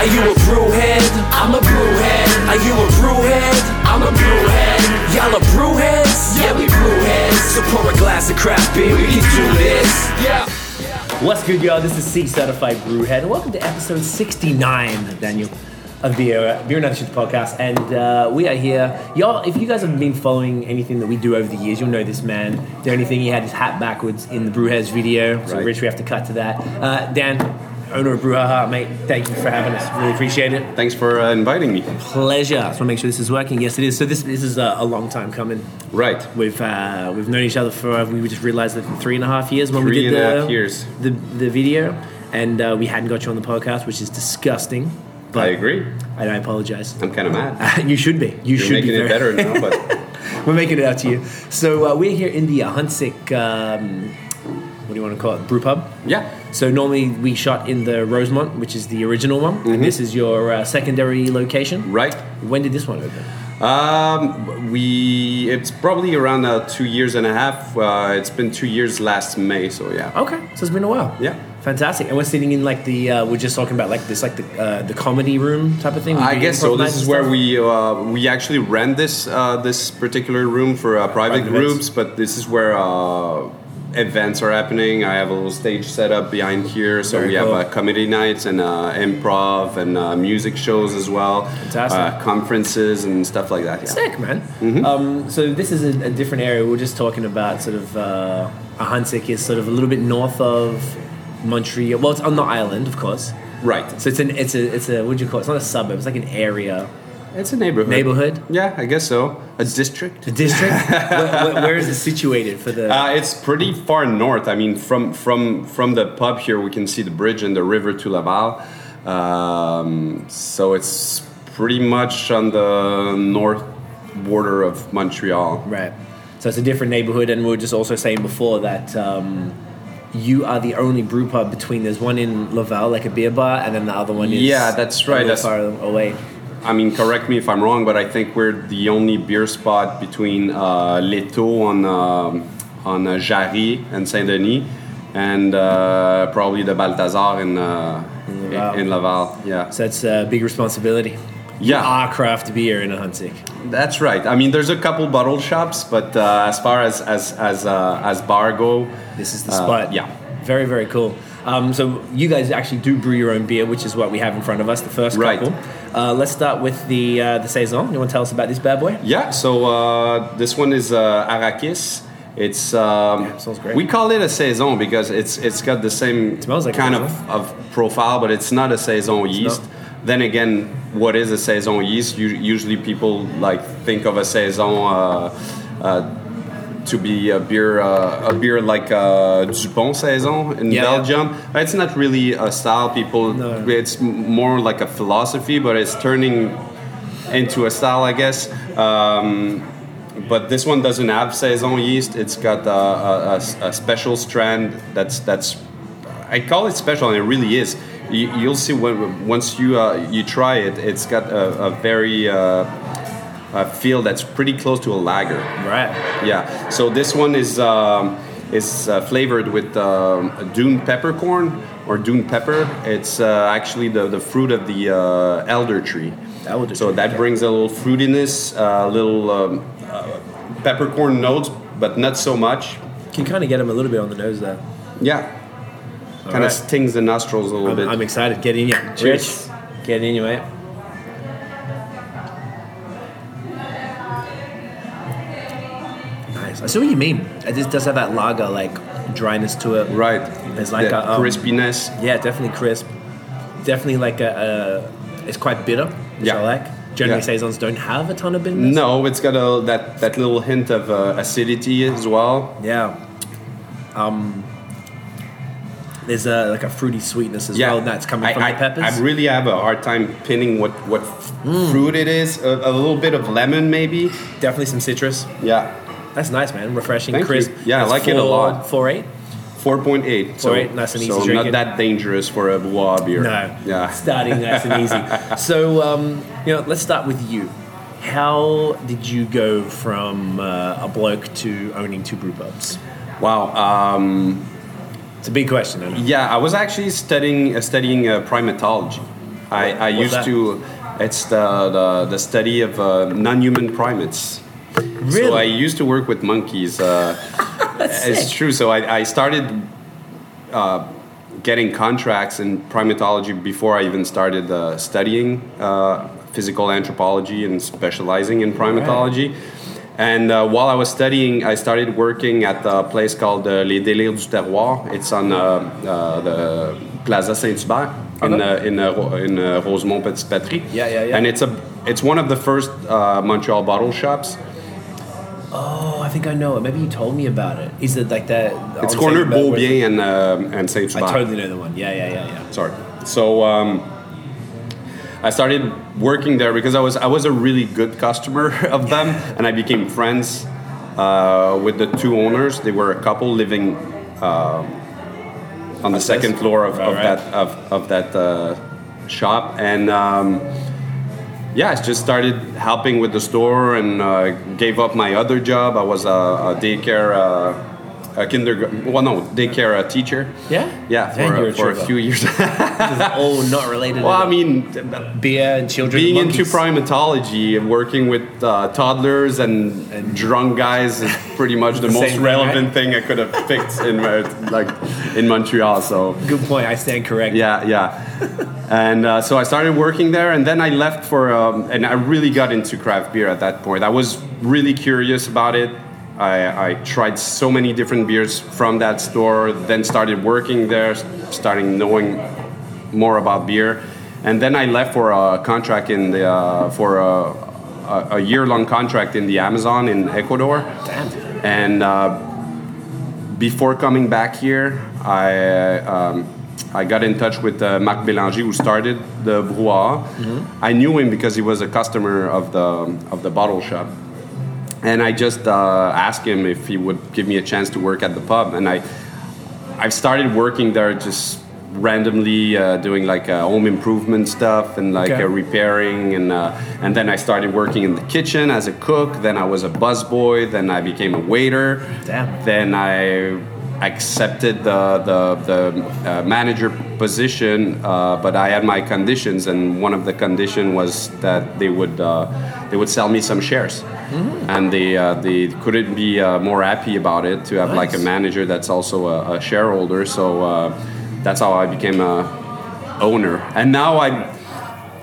Are you a brewhead? I'm a brewhead. Are you a brewhead? I'm a brewhead. Y'all are brewheads? Yeah, we brewheads. So pour a glass of craft beer, we can do this. Yeah. What's good, y'all? This is C Certified Brewhead, and welcome to episode 69, Daniel, of the uh, Beer and Other Shit podcast. And uh, we are here. Y'all, if you guys have been following anything that we do over the years, you'll know this man. The only thing he had his hat backwards in the Brewheads video. So, Right. Rich, we have to cut to that. Uh, Dan, owner of Brouhaha, mate, thank you for having us. Really appreciate it. Thanks for uh, inviting me. Pleasure. I just want to make sure this is working. Yes, it is. So, this, this is uh, a long time coming. Right. We've uh, we've known each other for we just realized that three and a half years when we did and a the half years. the the video, and uh, we hadn't got you on the podcast, which is disgusting. But I agree. and I apologize. I'm kind of mad. you should be. You You're should making be it better now, but We're making it out to you. So uh, we're here in the Ahuntsic. Um, what do you want to call it? Brew pub. yeah. So normally we shot in the Rosemont, which is the original one. And this is your uh, secondary location. Mm-hmm. Right. When did this one open? Um, we it's probably around uh, two years and a half. Uh, it's been two years last May, so yeah. Okay, so it's been a while. Yeah. Fantastic. And we're sitting in like the uh, we're just talking about like this like the uh, the comedy room type of thing. I guess so. This is where we uh, we actually rent this uh, this particular room for uh, private Private groups, events. but this is where uh, events are happening. I have a little stage set up behind here, so Very we have cool. uh, comedy nights and uh, improv and uh, music shows as well. Fantastic. Uh, conferences and stuff like that. Yeah. Sick, man. Mm-hmm. Um, so this is a, a different area. We are just talking about sort of uh, Ahuntsic is sort of a little bit north of Montreal. Well, it's on the island, of course. Right. So it's an it's a it's a what do you call it? It's not a suburb. It's like an area, It's a neighborhood. neighborhood, Yeah, I guess so. A district. a district. where, where- where is it situated for the? Uh, it's pretty far north. I mean, from from from the pub here, we can see the bridge and the river to Laval. Um, so it's pretty much on the north border of Montreal. Right. So it's a different neighborhood, and we were just also saying before that um, you are the only brew pub between. There's one in Laval, like a beer bar, and then the other one is Yeah, that's right, that's- far away. I mean, correct me if I'm wrong, but I think we're the only beer spot between uh, Leto on um, on uh, Jarry and Saint Denis, and uh, probably the Balthazar in uh, in, Laval. in Laval. Yeah. So it's a big responsibility. Yeah. Our craft beer in Ahuntsic. That's right. I mean, there's a couple bottle shops, but uh, as far as as as uh, as bar go, This is the uh, spot. yeah. Very very cool. Um, so you guys actually do brew your own beer, which is what we have in front of us. The first Right. couple. Uh, let's start with the uh, the saison. You want to tell us about this bad boy? Yeah. So uh, this one is uh, Arrakis. It's um, Yeah, we call it a saison because it's it's got the same smells like kind of, of profile, but it's not a saison yeast. not. Then again, what is a saison yeast? Usually people like think of a saison. To be a beer, uh, a beer like uh, Dupont saison in Yeah. Belgium. It's not really a style. People, No. it's more like a philosophy, but it's turning into a style, I guess. Um, but this one doesn't have saison yeast. It's got a, a- a- special strand that's that's. I call it special, and it really is. You, you'll see when once you uh, you try it. It's got a, a very uh, a feel that's pretty close to a lager. Right. Yeah. So this one is um, is uh, flavored with um, dune peppercorn or dune pepper. It's uh, actually the, the fruit of the uh, elder tree. Elder so tree, that okay. brings a little fruitiness, a little um, uh, peppercorn notes, but not so much. Can kind of get him a little bit on the nose there. Yeah. Kind right. of stings the nostrils a little I'm, bit. I'm excited. Get in you. Cheers. Rich, get in you, mate. I see what you mean. It just does have that lager like dryness to it. right. There's like the a, um, crispiness. Yeah, definitely crisp. Definitely like a. a it's quite bitter, which Yeah. I like. Generally, Yeah. saisons don't have a ton of bitterness. No, it's got a that, that little hint of uh, acidity as well. Yeah. Um. There's a like a fruity sweetness as Yeah, well. That's coming I, from I, the peppers. I really have a hard time pinning what what f- fruit it is. A, a little bit of lemon, maybe. Definitely some citrus. Yeah, That's nice, man. Refreshing, Thank you. crisp. Yeah, I That's like it a four- lot. Four eight. four point eight. So 4.8, nice and easy so drinking. not that dangerous for a bois beer. No. Yeah. Starting nice and easy. So, um, you know, let's start with you. How did you go from uh, a bloke to owning two brew pubs? Wow. Um, It's a big question. I yeah, I was actually studying uh, studying uh, primatology. I, I used that? to. It's the the, the study of uh, non-human primates. So I used to work with monkeys. Uh, it's sick. true. So I, I started uh, getting contracts in primatology before I even started uh, studying uh, physical anthropology and specializing in primatology. And uh, while I was studying, I started working at a place called uh, Les Délires du Terroir. It's on uh, uh, the Plaza Saint-Hubert in, Okay. uh, in, uh, in uh, Rosemont Petite Patrie. Yeah, yeah, yeah. And it's, a, it's one of the first uh, Montreal bottle shops. Oh, I think I know it. Maybe you told me about it. Is it like that? It's corner Saint- where- and, uh, and Saint-Hubert. I totally know the one. Yeah, yeah, yeah, yeah. sorry. So um, I started working there because I was I was a really good customer of them, and I became friends uh, with the two owners. They were a couple living uh, on the second floor of, of Right, that of, of that uh, shop, and. Um, yeah, I just started helping with the store and uh, gave up my other job. I was a, a daycare, uh, a kindergarten, well, no, daycare uh, teacher. Yeah? Yeah, Dang, for, you're a, a for a few years. oh, not related. well, I mean, beer and children. being and into primatology and working with uh, toddlers and, and drunk guys is pretty much the, The most thing, relevant right? thing I could have picked in my, like in Montreal. So Good point. I stand correct. yeah, yeah. and uh, so I started working there, and then I left for, um, and I really got into craft beer at that point. I was really curious about it. I, I tried so many different beers from that store, then started working there, starting knowing more about beer, and then I left for a contract in the uh, for a, a, a year-long contract in the Amazon in Ecuador, Damn. and. Uh, before coming back here, I um, I got in touch with uh, Marc Bélanger, who started the brouhaha. I knew him because he was a customer of the of the bottle shop, and I just uh, asked him if he would give me a chance to work at the pub, and I I started working there just randomly uh, doing like uh, home improvement stuff and like Okay. uh, repairing. And uh, and then I started working in the kitchen as a cook. Then I was a busboy. Then I became a waiter. Damn. then I accepted the the, the uh, manager position uh, but I had my conditions and one of the condition was that they would uh, they would sell me some shares. And they uh, they couldn't be uh, more happy about it to have like a manager that's also a, a shareholder. So uh, that's how I became a owner. And now I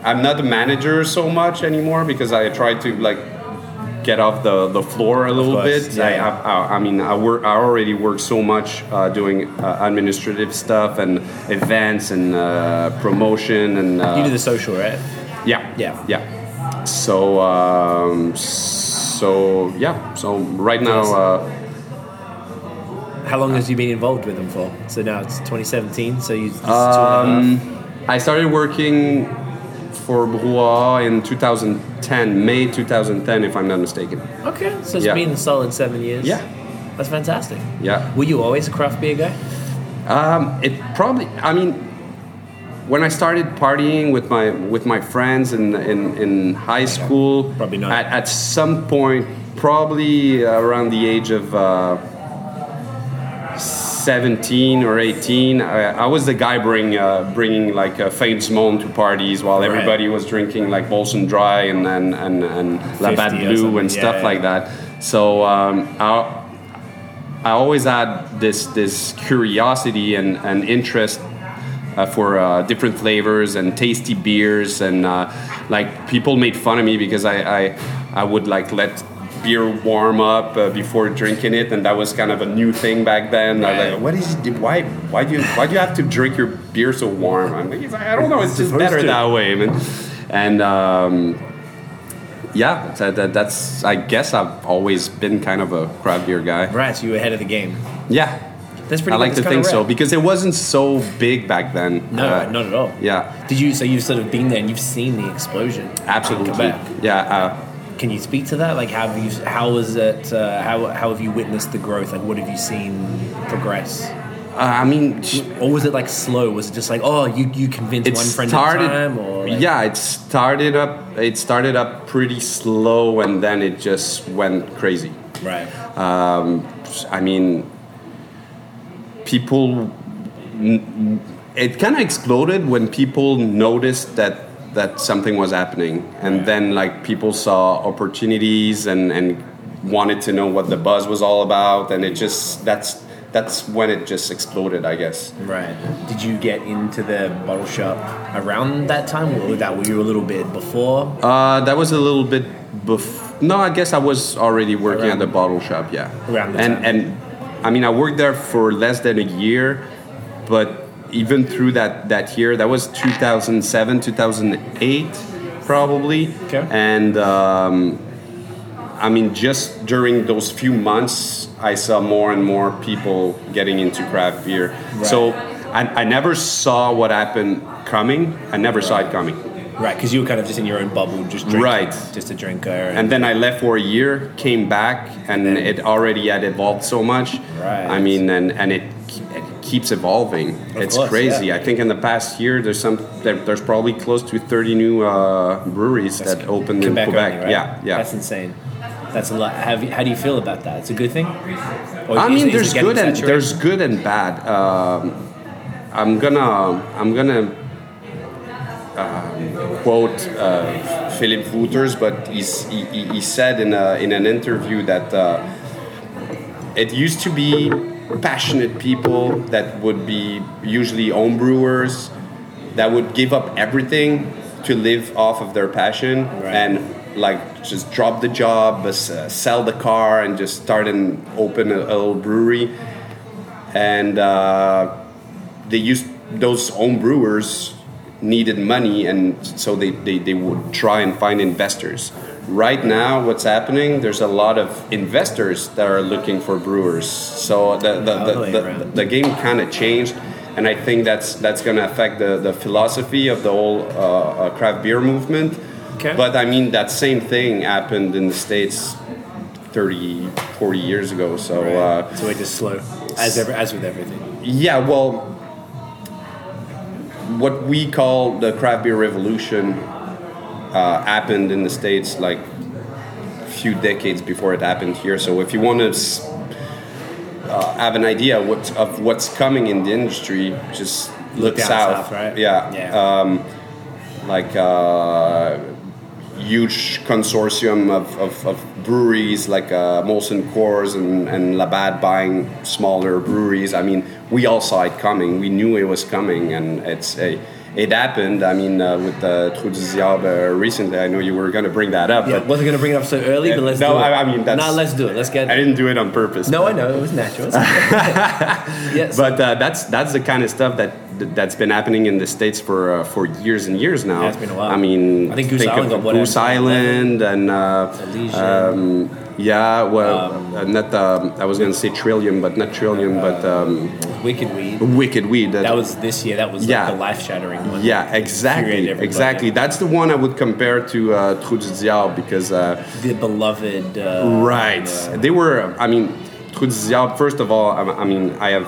I'm not the manager so much anymore because I try to like get off the, the floor a little bit. yeah. I, I, I mean, I work. I already work so much uh, doing uh, administrative stuff and events and uh, promotion and uh, You do the social, right? yeah, Yeah. yeah. So um, so yeah. So right now. Uh, How long has you been involved with them for? So now it's 2017. So you. This is two and a half. Um, I started working for Brouhaha in 2010, May 2010, if I'm not mistaken. Okay, so it's yeah. been a solid seven years. Yeah. That's fantastic. Yeah. Were you always a craft beer guy? Um, it probably. I mean, when I started partying with my with my friends in in, in high school, Probably not. At, at some point, probably around the age of. Uh, 17 or 18 I, I was the guy bring, uh, bringing like a Fin du Monde to parties while Right. everybody was drinking like Molson Dry and and, and, and 50 Labatt or Blue and Yeah, stuff yeah. like that so um, I, I always had this this curiosity and, and interest uh, for uh, different flavors and tasty beers and uh, like people made fun of me because I I, I would like let beer warm up uh, before drinking it and that was kind of a new thing back then. Right. like, what is it? Why why do you why do you have to drink your beer so warm? I'm like, I don't know. It's just better to. that way, man. And um, yeah, that, that, that's I guess I've always been kind of a craft beer guy. Right, so you were ahead of the game. Yeah. That's pretty I like to think so because it wasn't so big back then. No, Uh, not at all. Yeah, Did you? So you've sort of been there and you've seen the explosion. absolutely. Yeah, uh, Can you speak to that? Like, how have you? How was it? Uh, how how have you witnessed the growth? Like, what have you seen progress? uh, I mean, Or was it like slow? Was it just like, oh, you you convinced one friend started. at a time? Or like, yeah, it started up. It started up pretty slow, and then it just went crazy. right. Um, I mean, people it kind of exploded when people noticed that that something was happening, and then like people saw opportunities and and wanted to know what the buzz was all about, and it just that's that's when it just exploded, I guess. Right. Did you get into the bottle shop around that time, or that were you a little bit before? Uh, that was a little bit bef- No, I guess I was already working Around- at the bottle shop. Yeah. Around the and time. and I mean, I worked there for less than a year, but even through that that year, that was 2007, 2008, probably. Okay. And um, I mean, just during those few months, I saw more and more people getting into craft beer. So I, I never saw what happened coming. I never saw it coming. Right, because you were kind of just in your own bubble, just drinking, Right. just a drinker. And, And then I left for a year, came back, and then- it already had evolved so much. Right. I mean, and, and it keeps evolving. it's course, crazy. yeah. I think in the past year, there's some there, there's probably close to 30 new uh, breweries that opened in Quebec. only, right? Yeah, yeah. That's insane. That's a lot. Have you, how do you feel about that? It's a good thing. Or I mean, there's good and saturated? there's good and bad. Um, I'm gonna I'm gonna um, quote uh, Philippe Wouters, but he's, he, he he said in a, in an interview that uh, it used to be passionate people that would be usually home brewers that would give up everything to live off of their passion Right. and like just drop the job, uh, sell the car, and just start and open a, a little brewery. And uh, they used those home brewers needed money, and so they, they, they would try and find investors. Right now, what's happening? There's a lot of investors that are looking for brewers. So the the, way the, the, the game kind of changed, and I think that's that's going to affect the, the philosophy of the whole uh, uh, craft beer movement. Okay. But I mean, that same thing happened in the states 30, 40 years ago. So. Uh, so we're just slow, as ever, as with everything. yeah, well, what we call the craft beer revolution uh, happened in the states like a few decades before it happened here. So if you want to uh, have an idea what, of what's coming in the industry, just look, down south. south, right? Yeah. Yeah. Um, like uh, huge consortium of, of, of breweries like uh, Molson Coors and, and Labatt buying smaller breweries. I mean, we all saw it coming. We knew it was coming, and it's a. It happened. I mean, uh, with the Trou du Diable uh, recently. I know you were going to bring that up, Yeah, but wasn't going to bring it up so early, but let's No, do it. I- I mean, that's- no, let's do it. Let's get. I didn't do it on purpose. no, but- I know it was natural. yes, But uh, that's that's the kind of stuff that that's been happening in the states for uh, for years and years now. Yeah, it's been a while. I mean, I think Goose think Island Goose Island and uh, um, yeah, well, uh, not um, I was gonna say Trillium, but not Trillium, but um, Wicked Weed. Wicked Weed. That was this year. That was Yeah. like the life shattering one. yeah, exactly, exactly. That's the one I would compare to uh, Trou du Diable because. Uh, The beloved. Uh, Right. uh, They were. I mean, Trou du Diable. First of all, I, I mean, I have.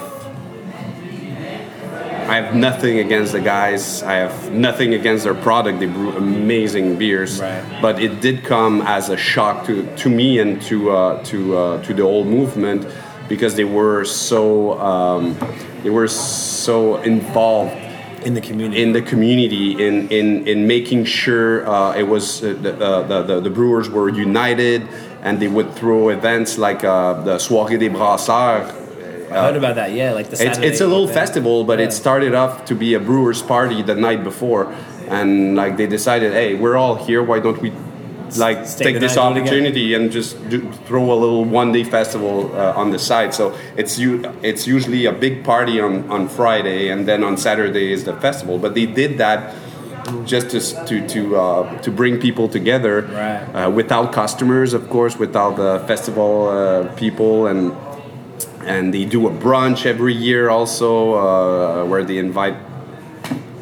I have nothing against the guys. I have nothing against their product. They brew amazing beers. Right. But it did come as a shock to, to me and to uh, to uh, to the whole movement because they were so um, they were so involved in the community. in the community in in, in making sure uh, it was uh, the, uh, the, the brewers were united and they would throw events like uh, the soirée des brasseurs. I heard about that. Yeah, like the It's, Saturday it's a little thing. festival, but Yeah. it started off to be a brewers party the night before, and like they decided, hey, we're all here. Why don't we like Stay take this night, do it again. opportunity and just do, throw a little one day festival uh, on the side? So it's you. It's usually a big party on on Friday, and then on Saturday is the festival. But they did that just to to to uh, to bring people together Right. uh, without customers, of course, without the festival uh, people and and they do a brunch every year also uh, where they invite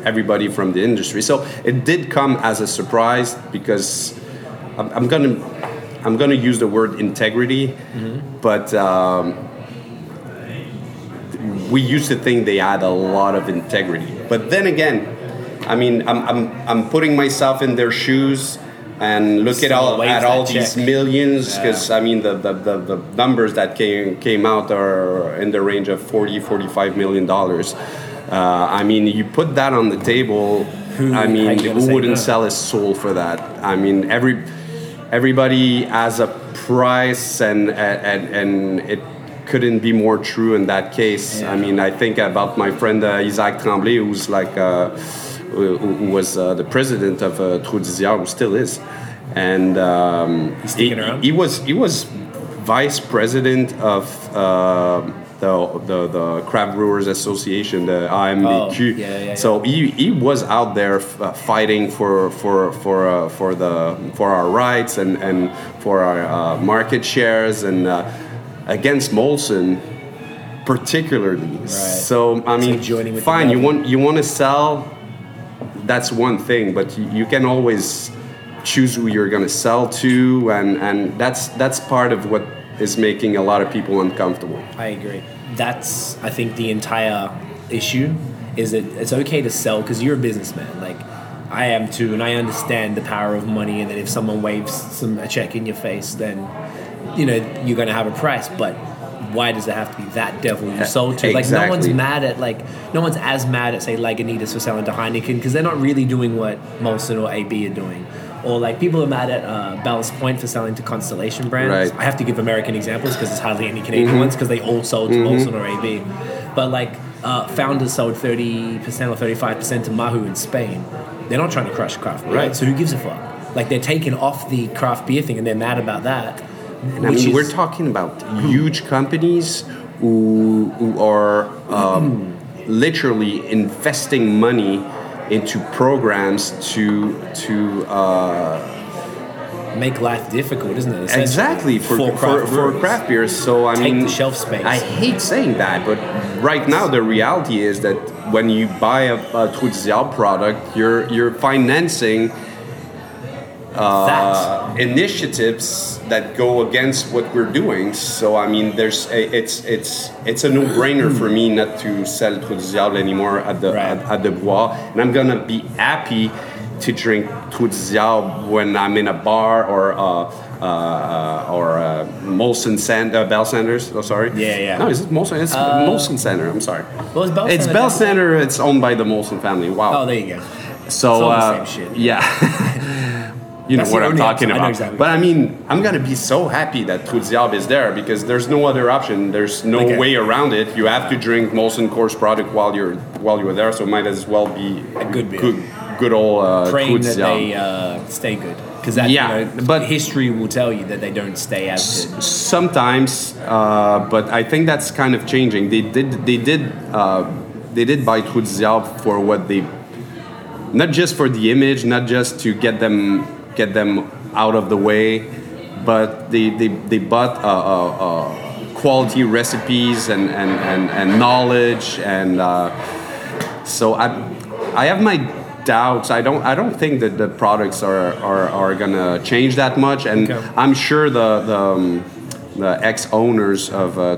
everybody from the industry. So it did come as a surprise because i'm, I'm gonna i'm gonna use the word integrity but um, we used to think they had a lot of integrity. But then again i mean i'm, I'm, I'm putting myself in their shoes and look at all at all these check. millions because Yeah. I mean the, the, the, the numbers that came came out are in the range of 40 45 million dollars Uh, I mean, you put that on the table. Who- I mean, who wouldn't no? sell his soul for that? I mean, every everybody has a price, and and and it couldn't be more true in that case. Yeah. I mean, I think about my friend uh, Isaac Tremblay, who's like uh, who, who was uh, the president of uh, Trou du Diable, who still is, and um, He's he, around? he was he was vice president of. Uh, the, the, the Craft Brewers Association, the AMBQ. Oh, yeah, yeah, So he, he was out there f- uh, fighting for for for uh, for the for our rights and and for our uh, market shares and uh, against Molson particularly. So I mean, like joining with the fine. You want you want to sell. That's one thing, but you, you can always choose who you're going to sell to, and and that's that's part of what is making a lot of people uncomfortable. I agree. That's I think the entire issue is that it's okay to sell because you're a businessman. Like I am too, and I understand the power of money. And that if someone waves some a check in your face, then you know you're going to have a price. But why does it have to be that devil you sold to? Like no one's mad at like no one's as mad at say Lagunitas for selling to Heineken because they're not really doing what Molson or AB are doing. Or like people are mad at uh, Ballast Point for selling to Constellation brands. Right. Mm-hmm. I have to give American examples because there's hardly any Canadian ones because they all sold to Molson or AB. But like uh, Founders sold 30% or 35% to Mahou in Spain. They're not trying to crush craft beer. Right. So who gives a fuck? Like they're taking off the craft beer thing and they're mad about that. And I mean, we're talking about huge companies who, who are um, literally investing money into programs to to uh, make life difficult, isn't it? exactly for for, for, brewers. craft beers. So I Take mean, shelf space. I hate saying that, but right now the reality is that when you buy a, a Trou du Diable product, you're you're financing uh, initiatives that go against what we're doing. So I mean, there's a, it's it's it's a no-brainer for me not to sell Trou du Diable anymore at the Right. at, at the Bois, and I'm gonna be happy to drink Trou du Diable when I'm in a bar or. Uh, uh, uh, or uh, Molson Sand, uh, Bell Sanders. Oh, sorry. Yeah, yeah. No, is it Molson? It's Molson Center. I'm sorry. Well, it's Bell it's Center Bell Center. It's owned by the Molson family. Wow. Oh, there you go. So It's all the uh, same shit. Yeah. you know That's what I'm talking. I about. exactly. But I mean, I'm gonna be so happy that Trou du Diable is there because there's no other option. There's no Okay. way around it. You have to drink Molson Coors product while you're while you're there. So it might as well be A good beer. good, good old uh, Praying that they uh, stay good. Because that, Yeah, you know, but- history will tell you that they don't stay as good. Sometimes, uh, but I think that's kind of changing. They did, they did, uh, they did buy Trou du Diable for what they, not just for the image, not just to get them, get them out of the way, but they they, they bought uh, uh, uh, quality recipes and and, and, and knowledge and uh, so I I have my doubts. I don't I don't think that the products are are, are gonna change that much, and Okay. I'm sure the the, um, the ex owners of uh,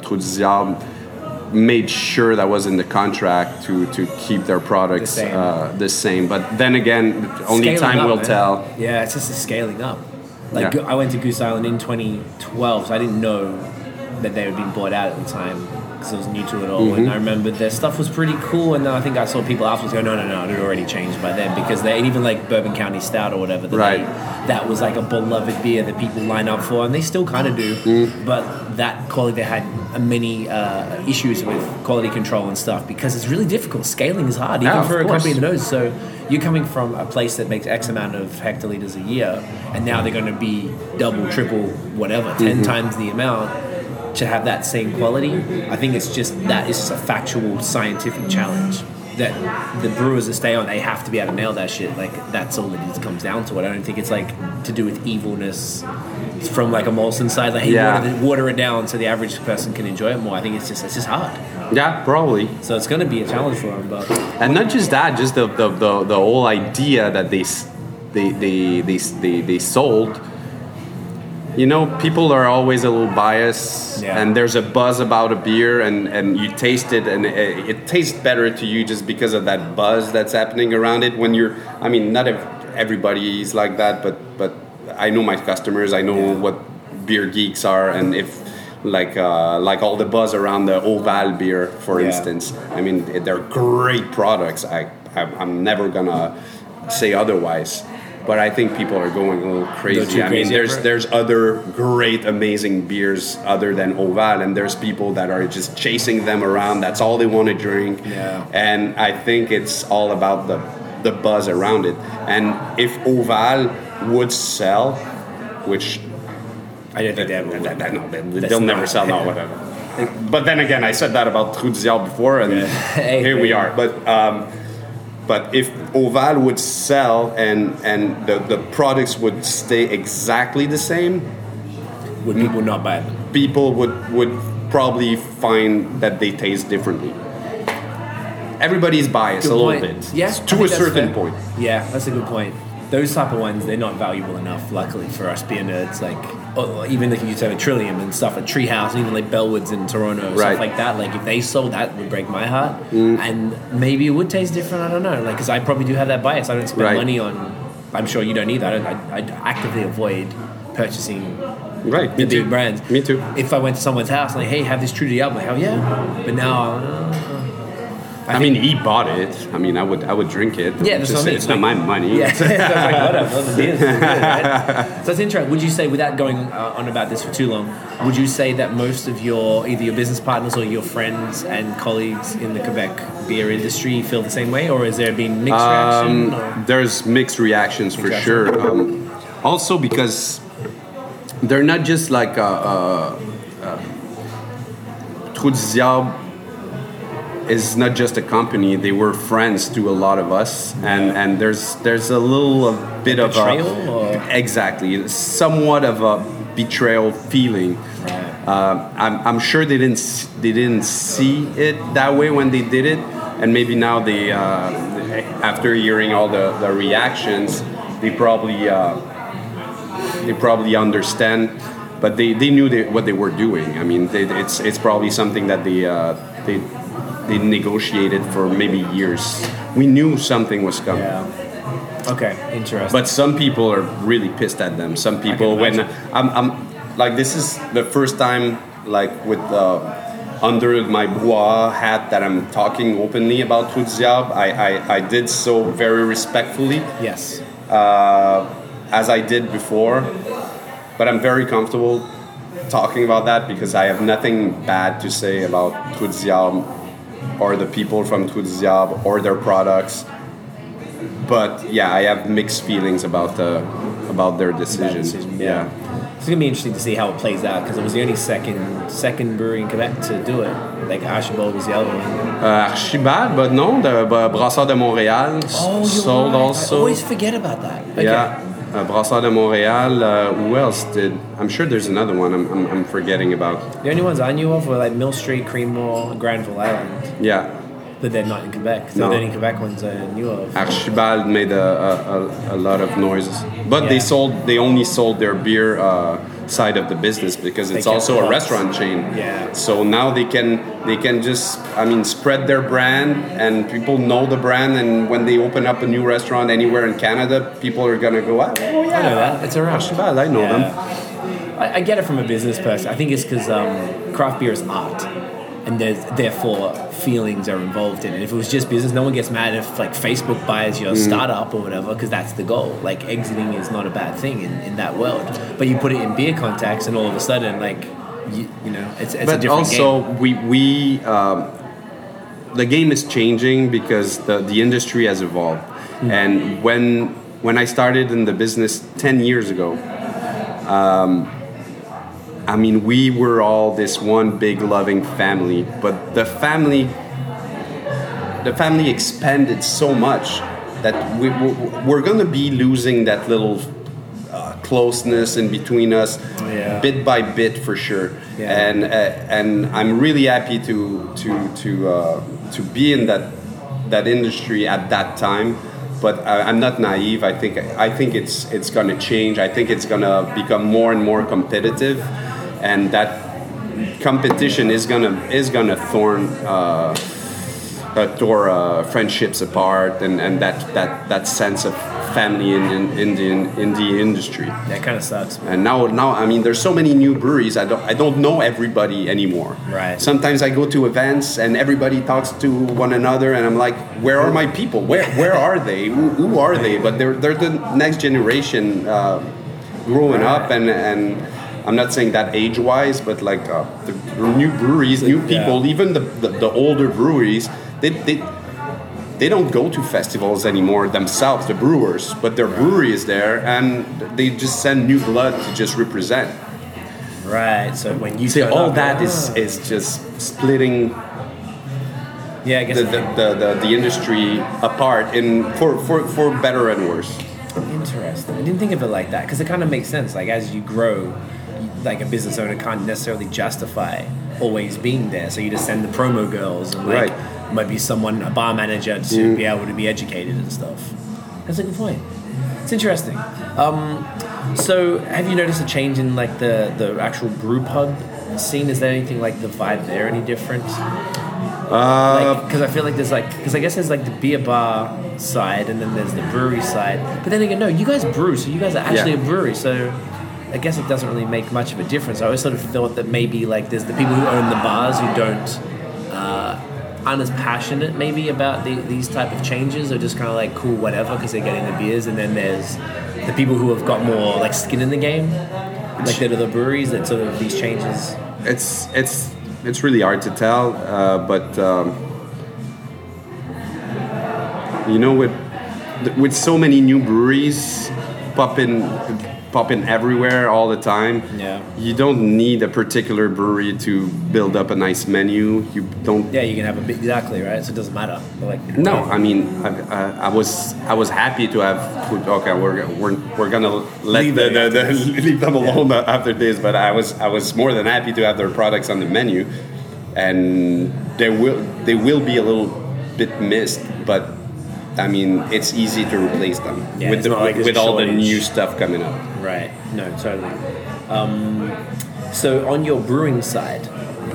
made sure that was in the contract to to keep their products The same. Uh, the same. But then again, only Scaling time up, will man. tell. Yeah, it's just a scaling up. Like Yeah. I went to Goose Island in 2012, so I didn't know that they had been bought out at the time because I was new to it all. Mm-hmm. And I remember their stuff was pretty cool. And then I think I saw people afterwards go, no, no, no, it had already changed by then because they even like Bourbon County Stout or whatever. That Right. they- that was like a beloved beer that people line up for, and they still kind of do. Mm. But that quality, they had many uh, issues with quality control and stuff because it's really difficult. Scaling is hard, even for a course. company that knows. So you're coming from a place that makes X amount of hectoliters a year, and now they're going to be double, triple, whatever, 10 Mm-hmm. times the amount to have that same quality. I think it's just that is just a factual, scientific challenge that the brewers that stay on, they have to be able to nail that shit. Like that's all it is, comes down to it. I don't think it's like to do with evilness from like a Molson side. Like, hey, Yeah. water, water it down so the average person can enjoy it more. I think it's just it's just hard. Yeah, probably. So it's going to be a challenge for them, but. and not just that, just the the, the, the whole idea that they they they they, they, they sold. You know, people are always a little biased, Yeah. and there's a buzz about a beer, and, and you taste it, and it, it tastes better to you just because of that buzz that's happening around it. When you're, I mean, not ev- everybody is like that, but but I know my customers, I know what beer geeks are, and if like uh, like all the buzz around the Auval beer, for Yeah. instance. I mean, they're great products. I, I I'm never gonna say otherwise. But I think people are going a little crazy. I mean, crazy there's there's other great, amazing beers other than Auval, and there's people that are just chasing them around. That's all they want to drink. Yeah. And I think it's all about the the buzz around it. And if Auval would sell, which I don't think they ever that, that, no, they, they'll never sell. No, whatever. But then again, I said that about Trou Diable before, and Hey, here we are. But um, but if Auval would sell and and the, the products would stay exactly the same, Would people not buy them? people would would probably find that they taste differently. Everybody's biased Good a little point. bit, Yeah, to a certain fair. point. Yeah, that's a good point. Those type of ones, they're not valuable enough, luckily, for us being nerds. Like, even like you said, a Trillium and stuff at Treehouse, and even like Bellwoods in Toronto, Right. stuff like that. Like, if they sold that, would break my heart. And maybe it would taste different. I don't know. Like, because I probably do have that bias. I don't spend Right. money on. I'm sure you don't either. I, don't, I, I actively avoid purchasing Right, me the big too. brands. Me too. If I went to someone's house and like, hey, have this True Diablo, like, hell yeah. But now, uh, I, mean, he bought it. I mean, I would I would drink it. Yeah, that's Just- what I mean. It's not my money. Yeah, so it's like, whatever. the beer's good, right? So it's interesting. Would you say, without going uh, on about this for too long, would you say that most of your either your business partners or your friends and colleagues in the Quebec beer industry feel the same way, or has there been mixed reaction? Um, or- there's mixed reactions for Mixed sure. Um, also because they're not just like a, a, a Trou du Diable is not just a company. They were friends to a lot of us, and and there's there's a little a bit of betrayal, a or- exactly somewhat of a betrayal feeling. Um, I'm, I'm sure they didn't they didn't see it that way when they did it, and maybe now they uh, after hearing all the, the reactions, they probably uh, they probably understand. But they, they knew they, what they were doing. I mean, they, it's it's probably something that they uh, they they negotiated for maybe years. We knew something was coming. yeah. Okay, interesting. But some people are really pissed at them. Some people, when. I'm, I'm like, this is the first time, like with uh, under my bois hat, that I'm talking openly about Trou. I, I, I did so very respectfully, yes. uh, as I did before. But I'm very comfortable talking about that because I have nothing bad to say about Diable or the people from du or their products but yeah, I have mixed feelings about the about their decision. decision, yeah. It's gonna be interesting to see how it plays out because it was the only second second brewery in Quebec to do it. Like Archibald was the other one. Uh, Archibald, but no, the uh, Brasseurs de Montréal Oh, sold right. I also. always forget about that. Okay. Yeah, uh, Brasseurs de Montréal. Uh, who else did? I'm sure there's another one. I'm, I'm, I'm forgetting about. The only ones I knew of were like Mill Street, Creemore, Granville Island, Yeah, but they're not in Quebec. So No. the only Quebec ones I knew of. Archibald made a, a, a, a lot of noises, but Yeah. they sold. They only sold their beer uh, side of the business because it's also a restaurant chain. Yeah. So now they can they can just I mean spread their brand and people know the brand and when they open up a new restaurant anywhere in Canada, people are gonna go, oh yeah, I know that. It's around. Archibald, I know them. I, I get it from a business person. I think it's because um, craft beer is art, and there's therefore feelings are involved in it. If it was just business, no one gets mad if like Facebook buys your startup or whatever, because that's the goal. Like exiting is not a bad thing in, in that world. But you put it in beer context, and all of a sudden, like you, you know, it's, it's a but different also game. we we um, the game is changing because the the industry has evolved Hmm. and when when i started in the business 10 years ago um, i mean we were all this one big loving family but the family the family expanded so much that we, we- we're going to be losing that little uh, closeness in between us Yeah. bit by bit for sure Yeah. and uh, and I'm really happy to to to uh, to be in that that industry at that time but I, I'm not naive I think I think it's it's going to change I think it's going to become more and more competitive and that competition is gonna is gonna thorn uh, uh, tore uh, friendships apart and, and that, that, that sense of family in, in, in, the, in the industry. That kind of sucks. And now, now, I mean, there's so many new breweries. I don't, I don't know everybody anymore. Right. Sometimes I go to events and everybody talks to one another, and I'm like, where are my people? Where, where are they? Who, who are they? But they're, they're the next generation uh, growing up, and and I'm not saying that age-wise, but like uh, the, new breweries, new people, Yeah. even the, the, the older breweries, they. they they don't go to festivals anymore themselves, the brewers, but their brewery is there and they just send new blood to just represent. Right. So when you See, turn all up, that is, is just splitting yeah, I guess the, the, the, the, the industry apart in for, for, for better and worse. Interesting. I didn't think of it like that because it kind of makes sense. Like as you grow, like a business owner can't necessarily justify always being there. So you just send the promo girls and like Right. maybe someone, a bar manager, to be able to be educated and stuff. That's a good point. It's interesting. Um, so have you noticed a change in like the the actual brew pub scene? Is there anything like the vibe there any different? Uh, because I feel like there's like because I guess there's like the beer bar side and then there's the brewery side. But then again, no, you guys brew, so you guys are actually Yeah. a brewery. So I guess it doesn't really make much of a difference. I always sort of thought that maybe like there's the people who own the bars who don't uh, aren't as passionate maybe about the, these type of changes or just kind of like cool whatever because they're getting the beers. And then there's the people who have got more like skin in the game, like the the breweries that sort of these changes. it's it's it's really hard to tell, uh, but um, you know, with with so many new breweries popping popping everywhere all the time, Yeah. you don't need a particular brewery to build up a nice menu. You don't. Yeah, you can have a big exactly right. So it doesn't matter. Like No, I mean, I, I, I was I was happy to have put, okay. We're, we're, we're gonna let Leave the, the, the, leave them alone after this, but I was I was more than happy to have their products on the menu, and they will they will be a little bit missed, but I mean it's easy to replace them Yeah, with the, like with, all the new stuff coming up. Right. No, totally. Um, so on your brewing side,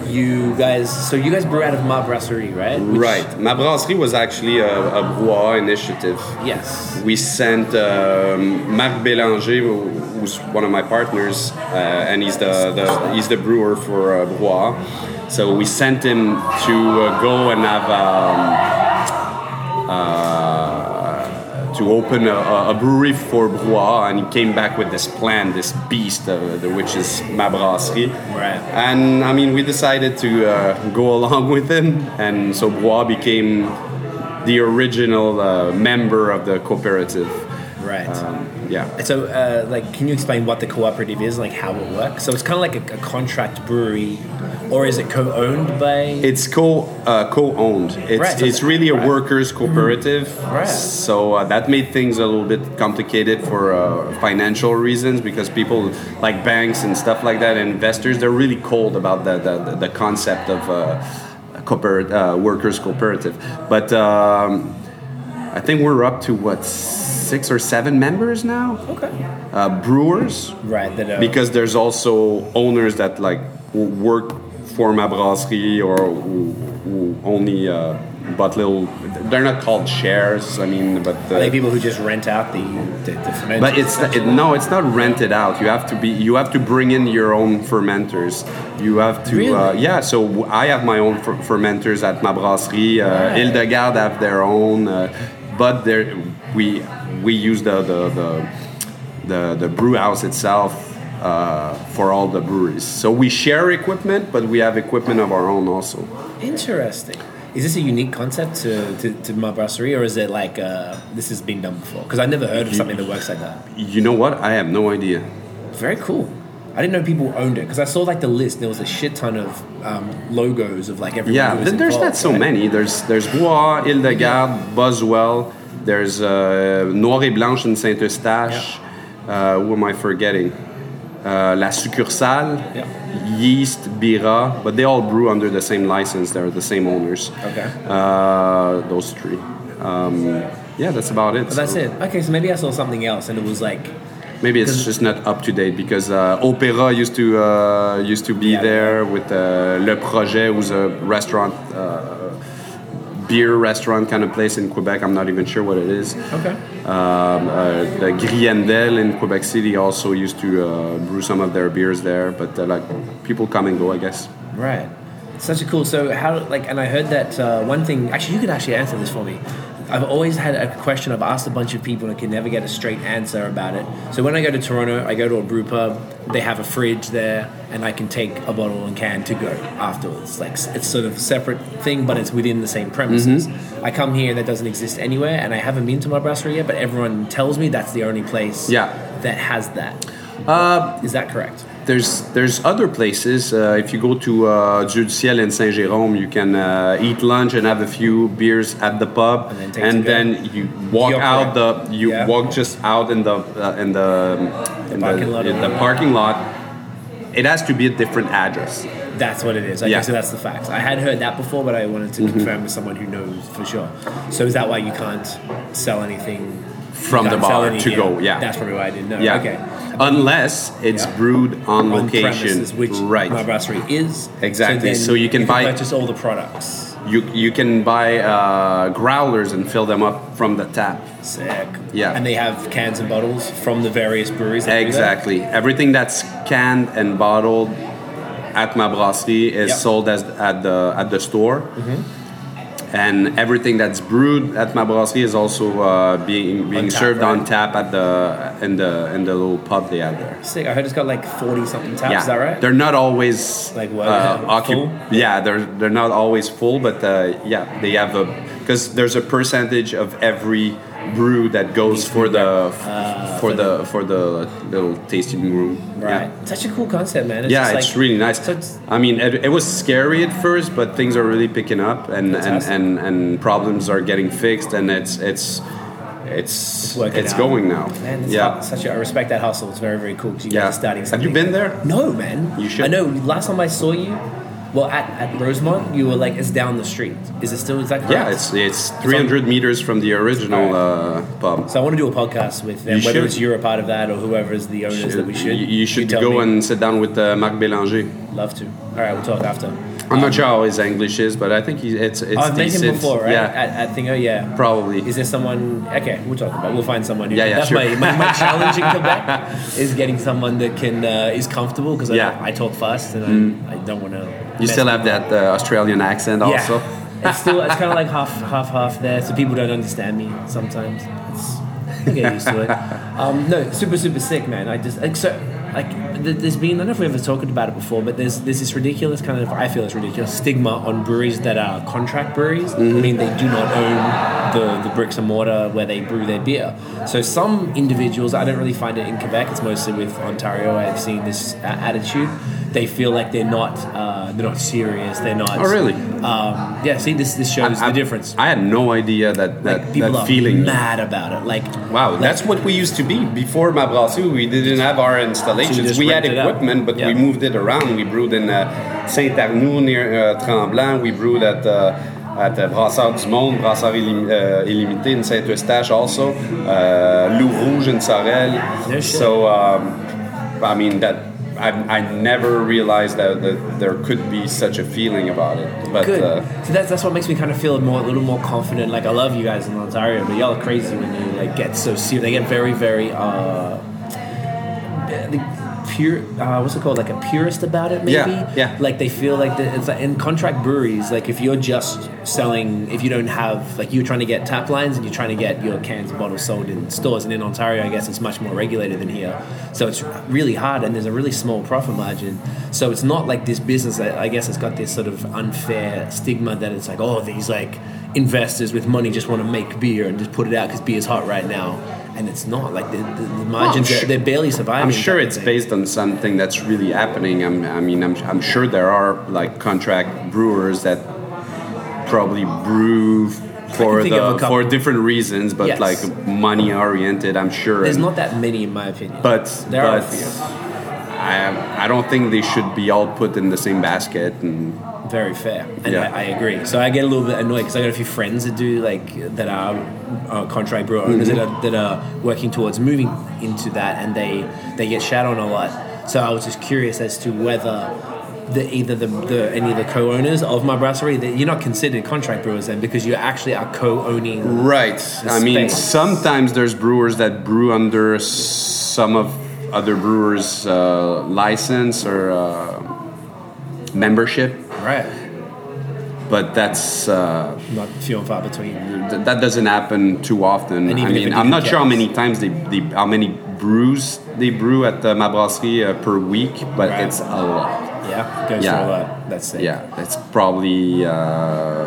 you guys, so you guys brew out of Ma Brasserie, right? Which- Right, Ma Brasserie was actually a, a brouhaha initiative. Yes. we sent um, Marc Bélanger, who- who's one of my partners, uh, and he's the, the he's the brewer for uh, Brouhaha. So we sent him to uh, go and have um, uh, to open a, a brewery for Brouhaha, and he came back with this plan, this beast, uh, the, which is Ma Brasserie. Right. And I mean, we decided to uh, go along with him, and so Bois became the original uh, member of the cooperative. Right. Um, yeah. so, uh, like, can you explain what the cooperative is, like how it works? So it's kind of like a, a contract brewery, or is it co-owned by? It's co uh, co-owned. It's Right, so it's really a right. workers cooperative. Right. So uh, that made things a little bit complicated for uh, financial reasons because people like banks and stuff like that, and investors, they're really cold about the the, the concept of uh, cooper, uh, workers cooperative. But um, I think we're up to what six or seven members now. okay. Uh, brewers. Right. That. Uh, because there's also owners that like work for Ma Brasserie or who, who only uh, bought little. They're not called shares. I mean, but uh, people who just rent out the the, the fermenters? but it's it, no, it's not rented out. You have to be. You have to bring in your own fermenters. You have to. Uh, Really? yeah. So I have my own fer- fermenters at Ma Brasserie. Uh, Right. Hildegarde have their own, uh, but there we we use the the the, the, the brew house itself. Uh, for all the breweries, so we share equipment, but we have equipment of our own also. Interesting. Is this a unique concept to, to, to Ma Brasserie, or is it like uh, this has been done before? Because I never heard of something that works like that. You know what? I have no idea. Very cool. I didn't know people owned it because I saw like the list. There was a shit ton of um, logos of like everyone. Yeah, who was th- there's not so right? many. There's there's Bois, Hildegarde, Boswell. There's uh, Noir et Blanche in Saint Eustache. Uh, who am I forgetting? Uh, La Succursale, Yeah. Yeast, Bira, but they all brew under the same license. They're the same owners. Okay. Uh, those three. Um, yeah, that's about it. That's So it. Okay, so maybe I saw something else and it was like Maybe it's just not up to date because uh, Opera used to uh, used to be Yeah. there with uh, Le Projet, who's a restaurant uh, beer restaurant kind of place in Quebec. I'm not even sure what it is. Okay. Um, uh, the Griendel in Quebec City also used to uh, brew some of their beers there, but uh, like people come and go, I guess. Right. Such a cool. So how like, and I heard that uh, one thing. Actually, you could actually answer this for me. I've always had a question. I've asked a bunch of people and can never get a straight answer about it. So when I go to Toronto, I go to a brew pub. They have a fridge there, and I can take a bottle and can to go afterwards. Like it's sort of a separate thing, but it's within the same premises. Mm-hmm. I come here, that doesn't exist anywhere, and I haven't been to Ma Brasserie yet. But everyone tells me that's the only place Yeah. that has that. Uh, Is that correct? There's there's other places. Uh, if you go to uh, Dieu du Ciel in Saint Jérôme, you can uh, eat lunch and have a few beers at the pub, And then and then you walk out the you Yeah. walk just out in the uh, in the in parking lot in the parking lot. It has to be a different address. That's what it is. Okay, Yeah. Mm-hmm. so that's the facts. I had heard that before, but I wanted to confirm with someone who knows for sure. So is that why you can't sell anything From the bar to go, yeah. That's probably why I didn't know. Yeah. Okay. Unless it's Yeah. brewed on, On location, which right? Ma Brasserie is. Exactly. then So you can buy- purchase all the products. You you can buy uh, growlers and fill them up from the tap. Sick. Yeah. And they have cans and bottles from the various breweries. that do that? Exactly. Everything that's canned and bottled at Ma Brasserie is Yep. sold as at the at the store. And everything that's brewed at Ma Brasserie is also uh, being being On tap, served on tap at the in the in the little pub they have there. Sick. I heard it's got like forty something taps. yeah, Is that right? they're not always Like what, uh, full? occup- Yeah, they're they're not always full, but uh, yeah, they have a because there's a percentage of every brew that goes for uh, the for the for the little tasting room. right. Yeah. Such a cool concept, man. It's yeah, it's like- really nice. So it's, I mean, it, it was scary at first, but things are really picking up, and and, and, and problems are getting fixed, and it's it's it's working it's going now. Man, it's yeah, such a, I respect that hustle. It's very, very cool you yeah. guys starting Have you been there? No, man. You should. I know. Last time I saw you, well, at, at Rosemont, you were like, it's down the street. Is it still, is that correct? Yeah, it's it's 300 meters from the original uh, pub. So I want to do a podcast with them, You whether should. it's you're a part of that or whoever is the owners that we should. You, you should tell go me. and sit down with uh, Marc Bélanger. Love to. All right, we'll talk after. I'm not sure how his English is, but I think he, it's it's I've met him before, right? Yeah, At, at Thingo, yeah. probably. Is there someone? Okay, we'll talk about. We'll find someone. Who, Yeah, yeah, That's sure. my, my, my challenge in Quebec is getting someone that can uh, is comfortable because Yeah. Mm. I, I talk fast and I, I don't want to. You still have that uh, Australian accent, also. It's still it's kind of like half half half there, so people don't understand me sometimes. It's, I get used to it. Um, no, super super sick, man. I just like so like there's been I don't know if we ever talked about it before, but there's there's this ridiculous kind of I feel it's ridiculous stigma on breweries that are contract breweries. Mm-hmm. I mean, they do not own the the bricks and mortar where they brew their beer. So some individuals, I don't really find it in Quebec. It's mostly with Ontario. I've seen this uh, attitude. They feel like they're not uh, they're not serious. They're not. Oh, really? Um, yeah, see, this this shows I- the difference. I had no idea that that, Like people that are feeling. mad about it. Like Wow, like, that's what we used to be before Ma Brasserie. We didn't have our installations. just we had rent it out. equipment, but Yeah. we moved it around. We brewed in uh, Saint Arnoux near uh, Tremblant. We brewed at uh, at uh, Brasseurs du Monde, Brasseurs Illim- uh, Illimité in Saint Eustache also, uh, Loup Rouge in Sorel. So um, I mean that. I, I never realized that, that there could be such a feeling about it. But good. uh, so that's that's what makes me kind of feel more a little more confident. Like I love you guys in Ontario, but y'all are crazy when you like get so serious. They get very very uh, the pure. Uh, what's it called? Like a purist about it, maybe. Yeah, yeah. Like they feel like the, it's like in contract breweries. Like if you're just selling, if you don't have like you're trying to get tap lines and you're trying to get your cans and bottles sold in stores, and in Ontario, I guess it's much more regulated than here. So it's really hard, and there's a really small profit margin. So it's not like this business. that I guess it's got this sort of unfair stigma that it's like, oh, these like investors with money just want to make beer and just put it out because beer's hot right now. And it's not like the, the, the margins. sure- they're barely surviving. I'm sure it's thing. based on something that's really happening. I'm, I mean, I'm, I'm sure there are like contract brewers that probably brew for think of a the for different reasons, but Yes. like money oriented. I'm sure. There's and- not that many, in my opinion. but there are but few. I I don't think they should be all put in the same basket. And Very fair, and Yeah. I, I agree. So I get a little bit annoyed because I got a few friends that do like that are uh, contract brewer owners that, are, that are working towards moving into that, and they they get shat on a lot. So I was just curious as to whether the either the, the any of the co-owners of Ma Brasserie, that you're not considered contract brewers then because you actually are co-owning. Right. I mean, sometimes there's brewers that brew under some of other brewers' uh, license or uh, membership, Right. but that's uh, Not few and far between. th- that doesn't happen too often. I mean, I'm not sure how many times they, they how many brews they brew at uh, Ma Brasserie uh, per week, but Right. it's a lot. Yeah, goes Yeah. a lot. That's sick. Yeah, it's probably uh,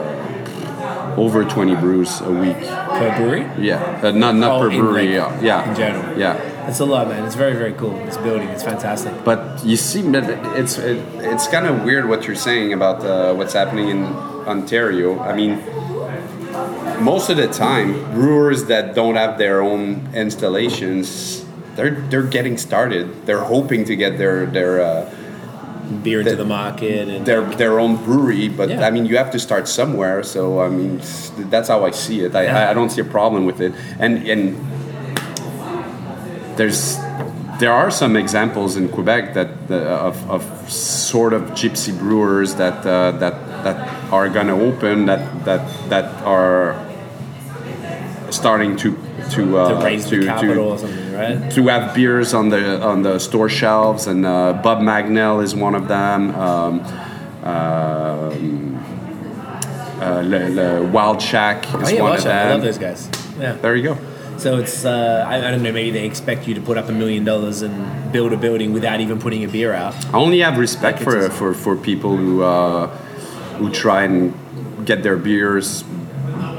over 20 brews a week. Per brewery. Yeah, uh, not not Oh, per brewery. like, uh, yeah, in general. Yeah. It's a lot, man. It's very, very cool. This building, it's fantastic. But you see, but it's it, it's kind of weird what you're saying about uh, what's happening in Ontario. I mean, most of the time, brewers that don't have their own installations, they're they're getting started. They're hoping to get their their uh, Beer into The- the market and their their own brewery. But Yeah. I mean, you have to start somewhere. So I mean, that's how I see it. I, Yeah. I, I don't see a problem with it. And and there's there are some examples in Quebec that uh, of, of sort of gypsy brewers that uh, that that are gonna open that that that are starting to to uh, to raise to, the capital or something, right? to have beers on the on the store shelves, and uh, Bob Magnell is one of them. Um, um, uh, Le, Le Wild Shack is Oh yeah, one watch of that. I love those guys. Yeah. There you go. So it's uh, I, I don't know. Maybe they expect you to put up a million dollars and build a building without even putting a beer out. I only have respect Like for, for, for people who uh, who try and get their beers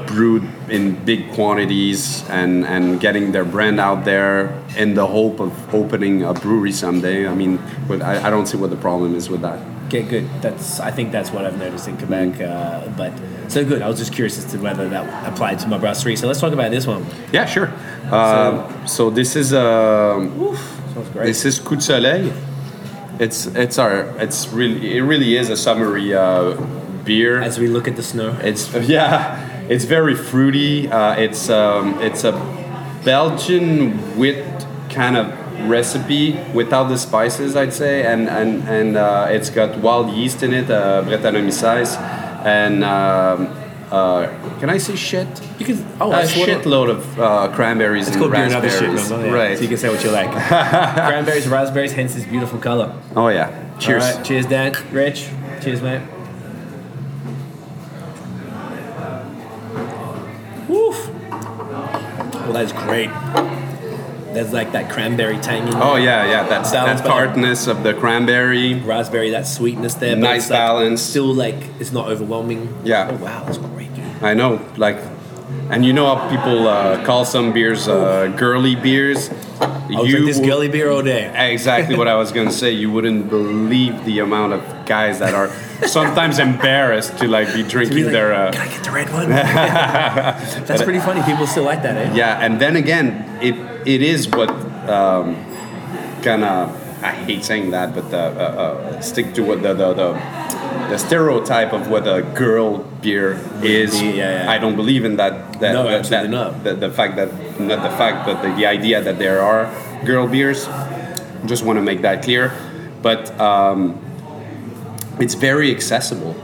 brewed in big quantities and, and getting their brand out there in the hope of opening a brewery someday. I mean, but I, I don't see what the problem is with that. Okay, good. That's I think that's what I've noticed in Quebec. Uh, but so good. I was just curious as to whether that applied to Ma Brasserie. So let's talk about this one. Yeah, sure. Uh, so this is um, great. This is Coup de Soleil. It's it's our it's really it really is a summery uh, beer. As we look at the snow. It's yeah, it's very fruity. Uh, it's um, it's a Belgian wit kind of recipe without the spices, I'd say, and and and uh, it's got wild yeast in it, uh, Brettanomyces, and um, uh, can I say shit? You can oh, a shitload of uh, cranberries It's and called beer and other shit, raspberries. remember? Yeah. Right. So you can say what you like. Cranberries, raspberries, hence this beautiful color. Oh yeah. Cheers. Right, cheers, Dan. Rich. Cheers, mate. Woof. Well, that's great. There's like that cranberry tang in there. Oh yeah, yeah. That's Balance, that tartness of the cranberry. Raspberry, that sweetness there. but Nice it's, like, balance. Still like it's not overwhelming. Yeah. Oh wow, that's great. I know, like, and you know how people uh, call some beers uh, girly beers. I was like this girly beer all day. Exactly what I was gonna say. You wouldn't believe the amount of guys that are sometimes embarrassed to like be drinking be like, their. Can Uh, I get the red one? that's pretty funny. People still like that, eh? yeah, and then again, it it is what um, kind of I hate saying that, but uh, uh, uh, stick to what the the, the the stereotype of what a girl beer is. yeah, yeah. I don't believe in that. that No, that, absolutely that- not. The, the fact that not the fact, but the, the idea that there are girl beers. Just want to make that clear, but um, it's very accessible.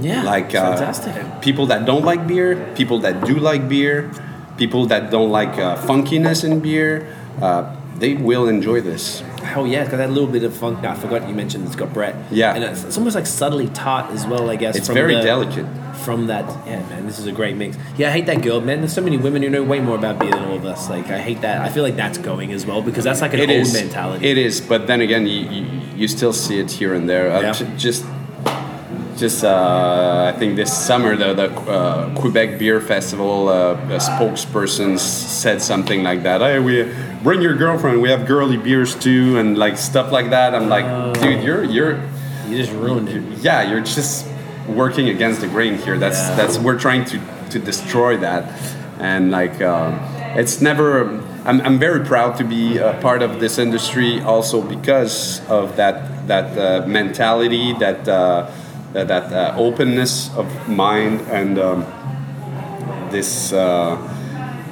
Yeah, Like uh, fantastic. people that don't like beer, people that do like beer, people that don't like uh, funkiness in beer, uh, they will enjoy this. Hell yeah, it's got that little bit of funk. I forgot you mentioned it's got Brett. Yeah. and it's, it's almost like subtly tart as well. I guess It's from very the- delicate. From that, yeah, man, this is a great mix. Yeah, I hate that girl, man. There's so many women who know way more about beer than all of us. Like, I hate that. I feel like that's going as well because that's like an It old is mentality. It is, but then again, you, you, you still see it here and there. Uh, Yeah. j- just, just uh, I think this summer the the uh, Quebec Beer Festival uh, a spokesperson said something like that. Hey, we bring your girlfriend. We have girly beers too, and like stuff like that. I'm like, Oh. dude, you're you're you just ruined it. yeah, you're just working against the grain here. That's Yeah. that's we're trying to to destroy that, and like um, it's never. I'm, I'm very proud to be a part of this industry also because of that that uh, mentality that uh, that, that uh, openness of mind and um, this uh,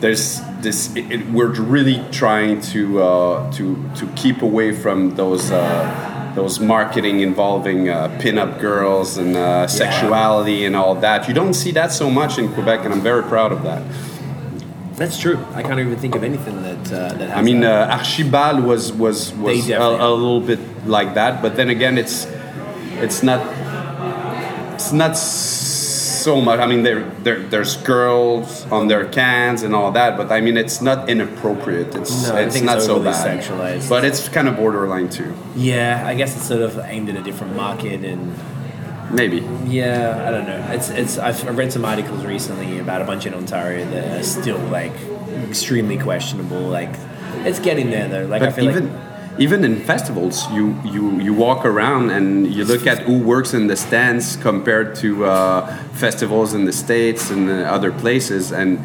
there's this it, it- we're really trying to uh, to to keep away from those uh, those marketing involving uh, pin-up girls and uh, sexuality and all that. You don't see that so much in Quebec, and I'm very proud of that. That's true. I can't even think of anything that uh, that has I mean, uh, Archibald was was was a, a little bit like that, but then again, it's it's not it's not so much. I mean, there, there there's girls on their cans and all that, but I mean, it's not inappropriate. It's No, I it's think not it's so bad, sexualized. but it's kind of borderline too. yeah, I guess it's sort of aimed at a different market and. Maybe. Yeah, I don't know. It's it's. I've read some articles recently about a bunch in Ontario that are still like extremely questionable. Like, it's getting there though. Like I feel even like even in festivals, you, you you walk around and you look at who works in the stands compared to uh, festivals in the states and other places, and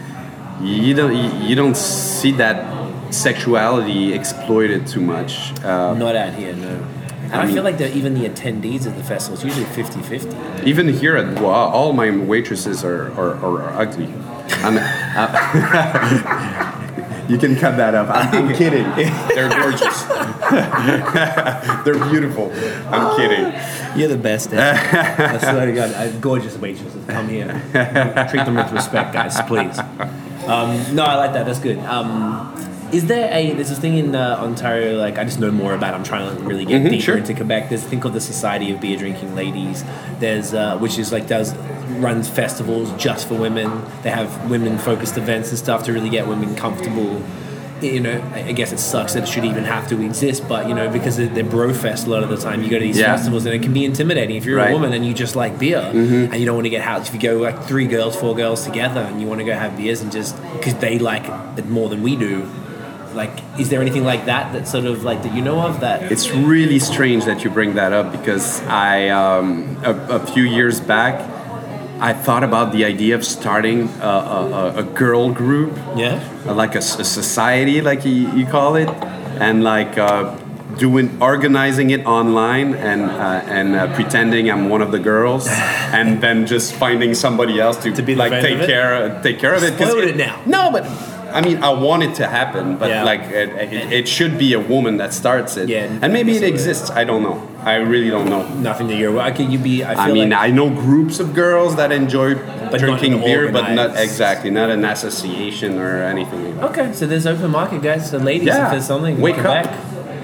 you don't you don't see that sexuality exploited too much. Uh, not out here, no. And I, mean- feel like even the attendees of the festival is usually 50-50. even here at Bois, all my waitresses are, are, are, are ugly. You can cut that up. I'm, I'm kidding. They're gorgeous. They're beautiful. I'm kidding. You're the best. Ed. I swear to God, I, gorgeous waitresses. Come here, treat them with respect, guys, please. Um, no, I like that. That's good. Um, is there a there's this thing in uh, Ontario like I just know more about. I'm trying to really get Mhm, deeper sure. into Quebec. There's a thing called the Society of Beer Drinking Ladies. There's uh, which is like does runs festivals just for women. They have women focused events and stuff to really get women comfortable you know, I guess it sucks that it should even have to exist, but you know, because they're, bro fest a lot of the time, you go to these Yeah. festivals and it can be intimidating if you're Right. Mm-hmm. a woman and you just like beer and you don't want to get housed. If you go like three girls, four girls together and you want to go have beers and just because they like it more than we do, like, is there anything like that that sort of like that you know of that? It's really strange that you bring that up because I, um, a, a few years back, I thought about the idea of starting a, a, a- a girl group, yeah. like a society, like you, you call it, and like uh, doing organizing it online and uh, and uh, pretending I'm one of the girls, and then just finding somebody else to, To be like take care take care of it. it now. No, but. I mean, I want it to happen, but Yeah. like it, it, it should be a woman that starts it. Yeah, and maybe it uh, exists. I don't know. I really don't know. Nothing to you're. I could you be? I feel I mean, like, I know groups of girls that enjoy drinking beer, but not exactly, not an association or anything like that. Okay, so there's open market, guys. So ladies, Yeah. if there's something Wake Quebec, up.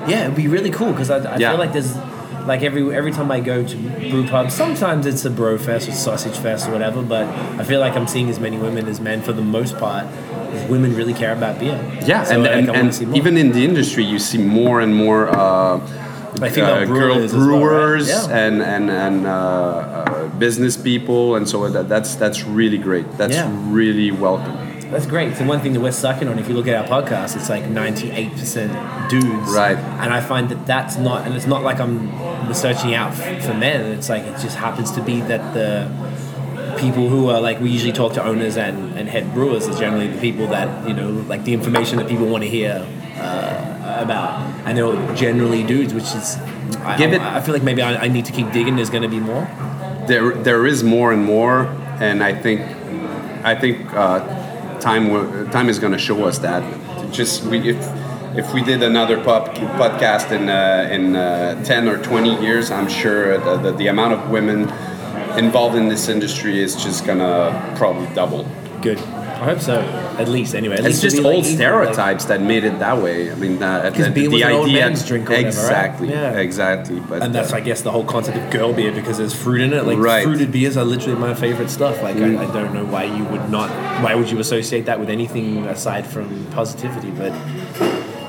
yeah, it'd be really cool because I, I Yeah. feel like there's like every every time I go to brew pubs, sometimes it's a bro fest or sausage fest or whatever, but I feel like I'm seeing as many women as men for the most part. Women really care about beer. Yeah, So, and, like, and, and even in the industry, you see more and more uh, Like female uh, girl brewers well, right? Yeah. and and and uh, uh, business people, and so that, that's that's really great. That's Yeah. really welcome. That's great. It's the one thing that we're sucking on. If you look at our podcast, it's like 98% dudes. Right. And I find that that's not, and it's not like I'm searching out for men. It's like it just happens to be that the people who are like, we usually talk to owners and, and head brewers is generally the people that, you know, like the information that people want to hear uh, about. And they're generally dudes, which is, I, Give it- I, I feel like maybe I, I need to keep digging. There's going to be more. There there is more and more, and I think I think uh, time time is going to show us that. Just we if. If we did another pop, podcast in uh, in uh, ten or twenty years, I'm sure the, the, the amount of women involved in this industry is just gonna probably double. Good. I hope so. At least, anyway. At It's least just be, like, old like- stereotypes that made it that way. I mean, uh, the, beer was an old man's drink or whatever, right? exactly, Yeah. exactly. But And that's, uh, I guess, the whole concept of girl beer because there's fruit in it. Like Right. fruited beers are literally my favorite stuff. Like I, I don't know why you would not. Why would you associate that with anything aside from positivity? But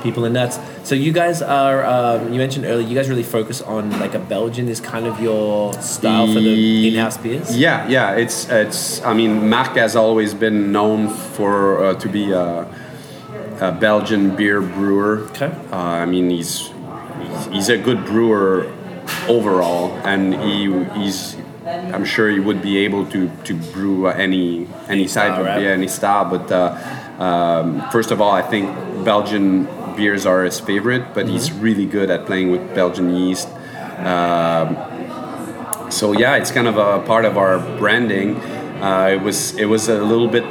people are nuts. So you guys are. Um, you mentioned earlier. You guys really focus on like a Belgian is kind of your style for the in-house beers. Yeah, yeah. It's it's. I mean, Marc has always been known for uh, to be a, a Belgian beer brewer. Okay. Uh, I mean, he's, he's he's a good brewer overall, and he he's. I'm sure he would be able to, to brew any any type style, of right? beer, any style. But uh, um, first of all, I think Belgian beers are his favorite. But he's Mm-hmm. really good at playing with Belgian yeast. Um, so yeah, it's kind of a part of our branding. Uh, it was it was a little bit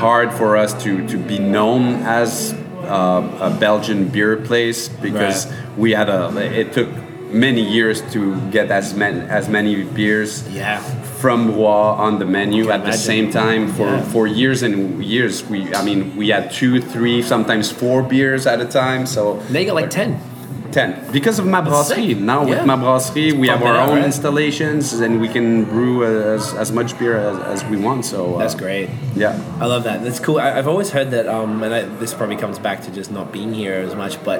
hard for us to to be known as uh, a Belgian beer place because Right. we had a. It took many years to get as many as many beers Yeah. From Bois on the menu at the same time for, Yeah. for years and years. We I mean we had two, three, sometimes four beers at a time. So you got like ten. ten because of Ma Brasserie. Now with Yeah. Ma Brasserie, we have our out, own right? installations and we can brew as, as much beer as, as we want. So uh, That's great. Yeah. I love that. That's cool. I, I've always heard that, um, and I, this probably comes back to just not being here as much, but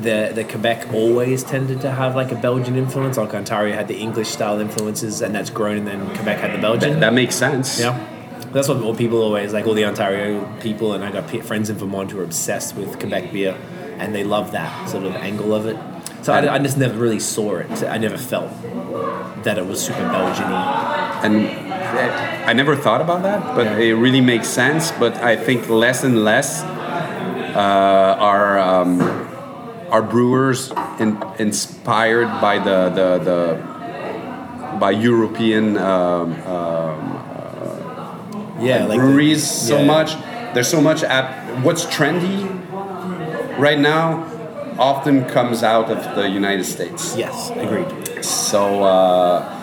the the Quebec always tended to have like a Belgian influence. Like Ontario had the English style influences, and that's grown, and then Quebec had the Belgian. That, that makes sense. yeah. That's what all people always like. All the Ontario people, and I got friends in Vermont who are obsessed with Quebec beer, and they love that sort of angle of it. So I, I just never really saw it. I never felt that it was super Belgian-y. and I never thought about that, but Yeah. it really makes sense. But I think less and less uh, are um, are brewers in, inspired by the the, the by European um, um, Yeah, like the- breweries so yeah. much. There's so much at what's trendy right now often comes out of the United States. Yes, agreed. So, uh,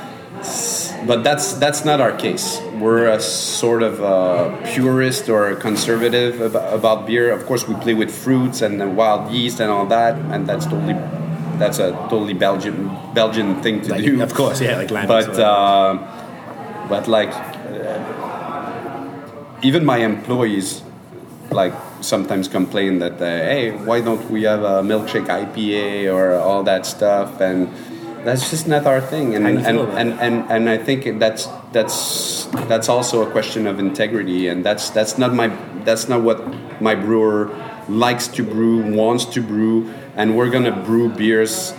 but that's that's not our case. We're a sort of uh purist or conservative about, about beer. Of course, we play with fruits and wild yeast and all that, and that's totally that's a totally Belgian Belgian thing to Like, do. of course, yeah, like But uh, but like uh, even my employees like sometimes complain that uh, hey why don't we have a milkshake IPA or all that stuff and that's just not our thing and How do you and, and, and and I think that's that's that's also a question of integrity and that's that's not my that's not what my brewer likes to brew wants to brew and we're gonna brew beers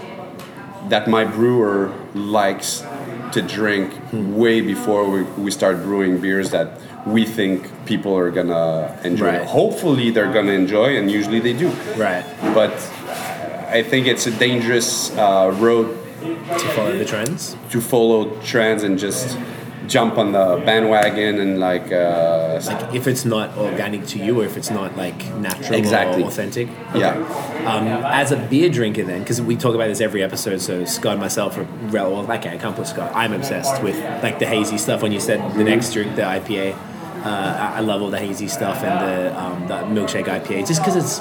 that my brewer likes to drink way before we, we start brewing beers that we think people are gonna enjoy. Right. Hopefully, they're gonna enjoy, and usually they do. Right. But I think it's a dangerous uh, road To follow the trends. to follow trends and just jump on the bandwagon and like. Uh, Like if it's not organic to you, or if it's not like natural Exactly. or authentic. Yeah. Um, as a beer drinker, then, because we talk about this every episode, so Scott and myself are well, okay, I can't put Scott. I'm obsessed with like the hazy stuff. When you said the next drink, the IPA, uh, I, I love all the hazy stuff and the um, the milkshake IPA, just because it's.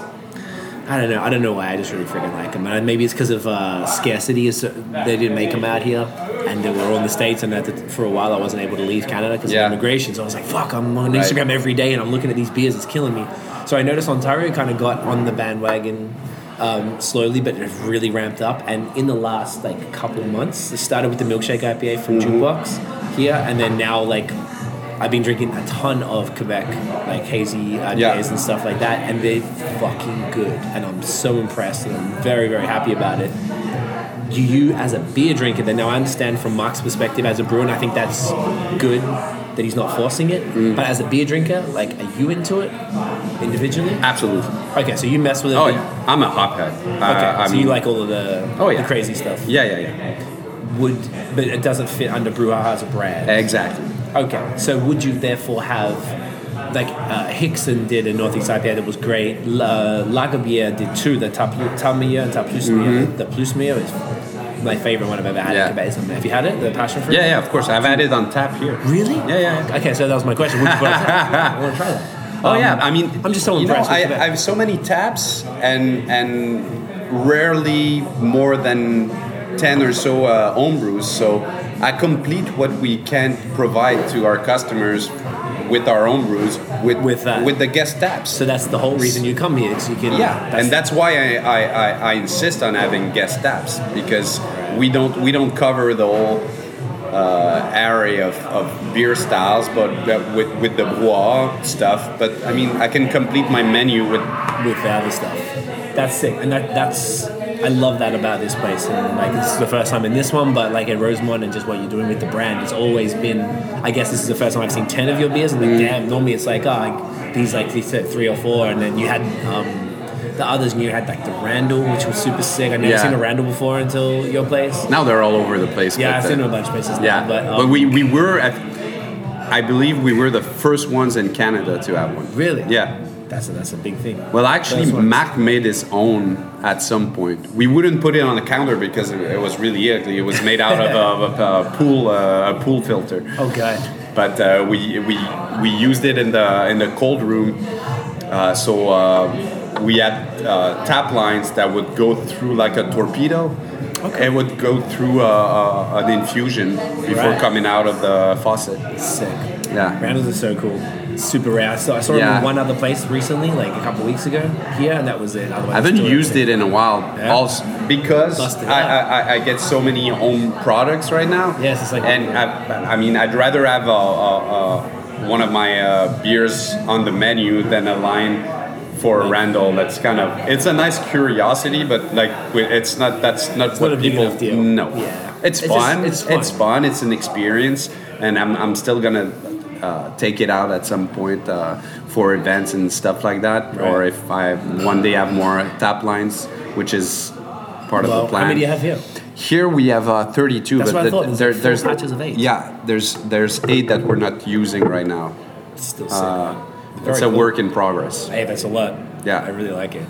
I don't know. I don't know why. I just really freaking like them. And maybe it's because of uh, scarcity. is- They didn't make them out here, and they were all in the states. And for a while, I wasn't able to leave Canada because Yeah. of immigration. So I was like, "Fuck!" I'm on Right. Instagram every day, and I'm looking at these beers. It's killing me. So I noticed Ontario kind of got on the bandwagon um, slowly, but it really ramped up. And in the last like couple months, it started with the milkshake IPA from Jukebox here, and then now like I've been drinking a ton of Quebec like hazy IPAs Yeah. and stuff like that, and they're fucking good. And I'm so impressed, and I'm very very happy about it. Do you, as a beer drinker, then now I understand from Mark's perspective as a brewer, and I think that's good that he's not forcing it. Mm. But as a beer drinker, like, are you into it individually? absolutely. Okay, so you mess with it. Oh yeah, I'm a hophead. Uh, Okay, I so you like all of the, Oh, yeah. the crazy stuff. Yeah, yeah, yeah. Would, but it doesn't fit under Brouhaha as a brand. Exactly. Okay, so would you therefore have like uh, Hickson did a Northeast IPA that was great. La, Lagabière did two. The Taplu- Talmier and Taplusmier. The Plusmier is my favorite one I've ever had. Mm-hmm. Yeah. in Quebec. Isn't? Have you had it? The passion fruit. Yeah, yeah. Of course, I've had it on tap here. Really? Yeah, yeah. yeah. Okay, so that was my question. Would you put it on tap? I want to try that. Oh Um, yeah, I mean, I'm just so you know, impressed. with I, I have so many taps, and and rarely more than ten or so uh, home brews. So I complete what we can provide to our customers with our own brews with With that. with the guest taps. so that's the whole reason you come here. So you can. yeah, and that's why I, I, I, I insist on having guest taps because we don't we don't cover the whole uh, area of, of beer styles, but with with the bois stuff. But I mean, I can complete my menu with with the other stuff. That's sick, and that that's I love that about this place. And like this is the first time in this one, but like at Rosemont and just what you're doing with the brand, it's always been. I guess this is the first time I've seen ten of your beers, and like damn, normally it's like oh, like, these like these three or four, and then you had. um the others, and you had like the Randall, which was super sick. I've never Yeah. seen a Randall before until your place. now they're all over the place. Yeah, I've seen them a bunch of places. Now, Yeah, but, um, but we, we were at. I believe we were the first ones in Canada to have one. Really? Yeah. That's a, that's a big thing. Well, actually, Mac made his own at some point. We wouldn't put it on the counter because it, it was really ugly. It was made out of a, of a pool uh, a pool filter. Okay. But uh, we, we we used it in the in the cold room. Uh, so uh, we had uh, tap lines that would go through like a torpedo. Okay. It would go through uh, uh, an infusion before Right. coming out of the faucet. Sick. Yeah. Randalls are so cool. Super rare. I saw, I saw Yeah. in one other place recently, like a couple weeks ago here, and that was it. Otherwise, I haven't used it in a while, Yeah. also because I. I, I get so many home products right now. Yes, it's like- and I, I mean, I'd rather have a, a, a, one of my uh, beers on the menu than a line for Randall. That's kind of it's a nice curiosity, but like it's not that's not what not people no. Yeah. It's, It's fun. it's it's fun. fun. It's an experience, and I'm I'm still gonna. Uh, take it out at some point uh, for events and stuff like that, or if I one day have more tap lines, which is part of the plan. how many do you have here? Here we have uh, 32, That's but the- there- there's patches of eight. Yeah, there's there's eight that we're not using right now. It's still. Uh, it's a work in progress. Hey, that's a lot. Yeah. I really like it.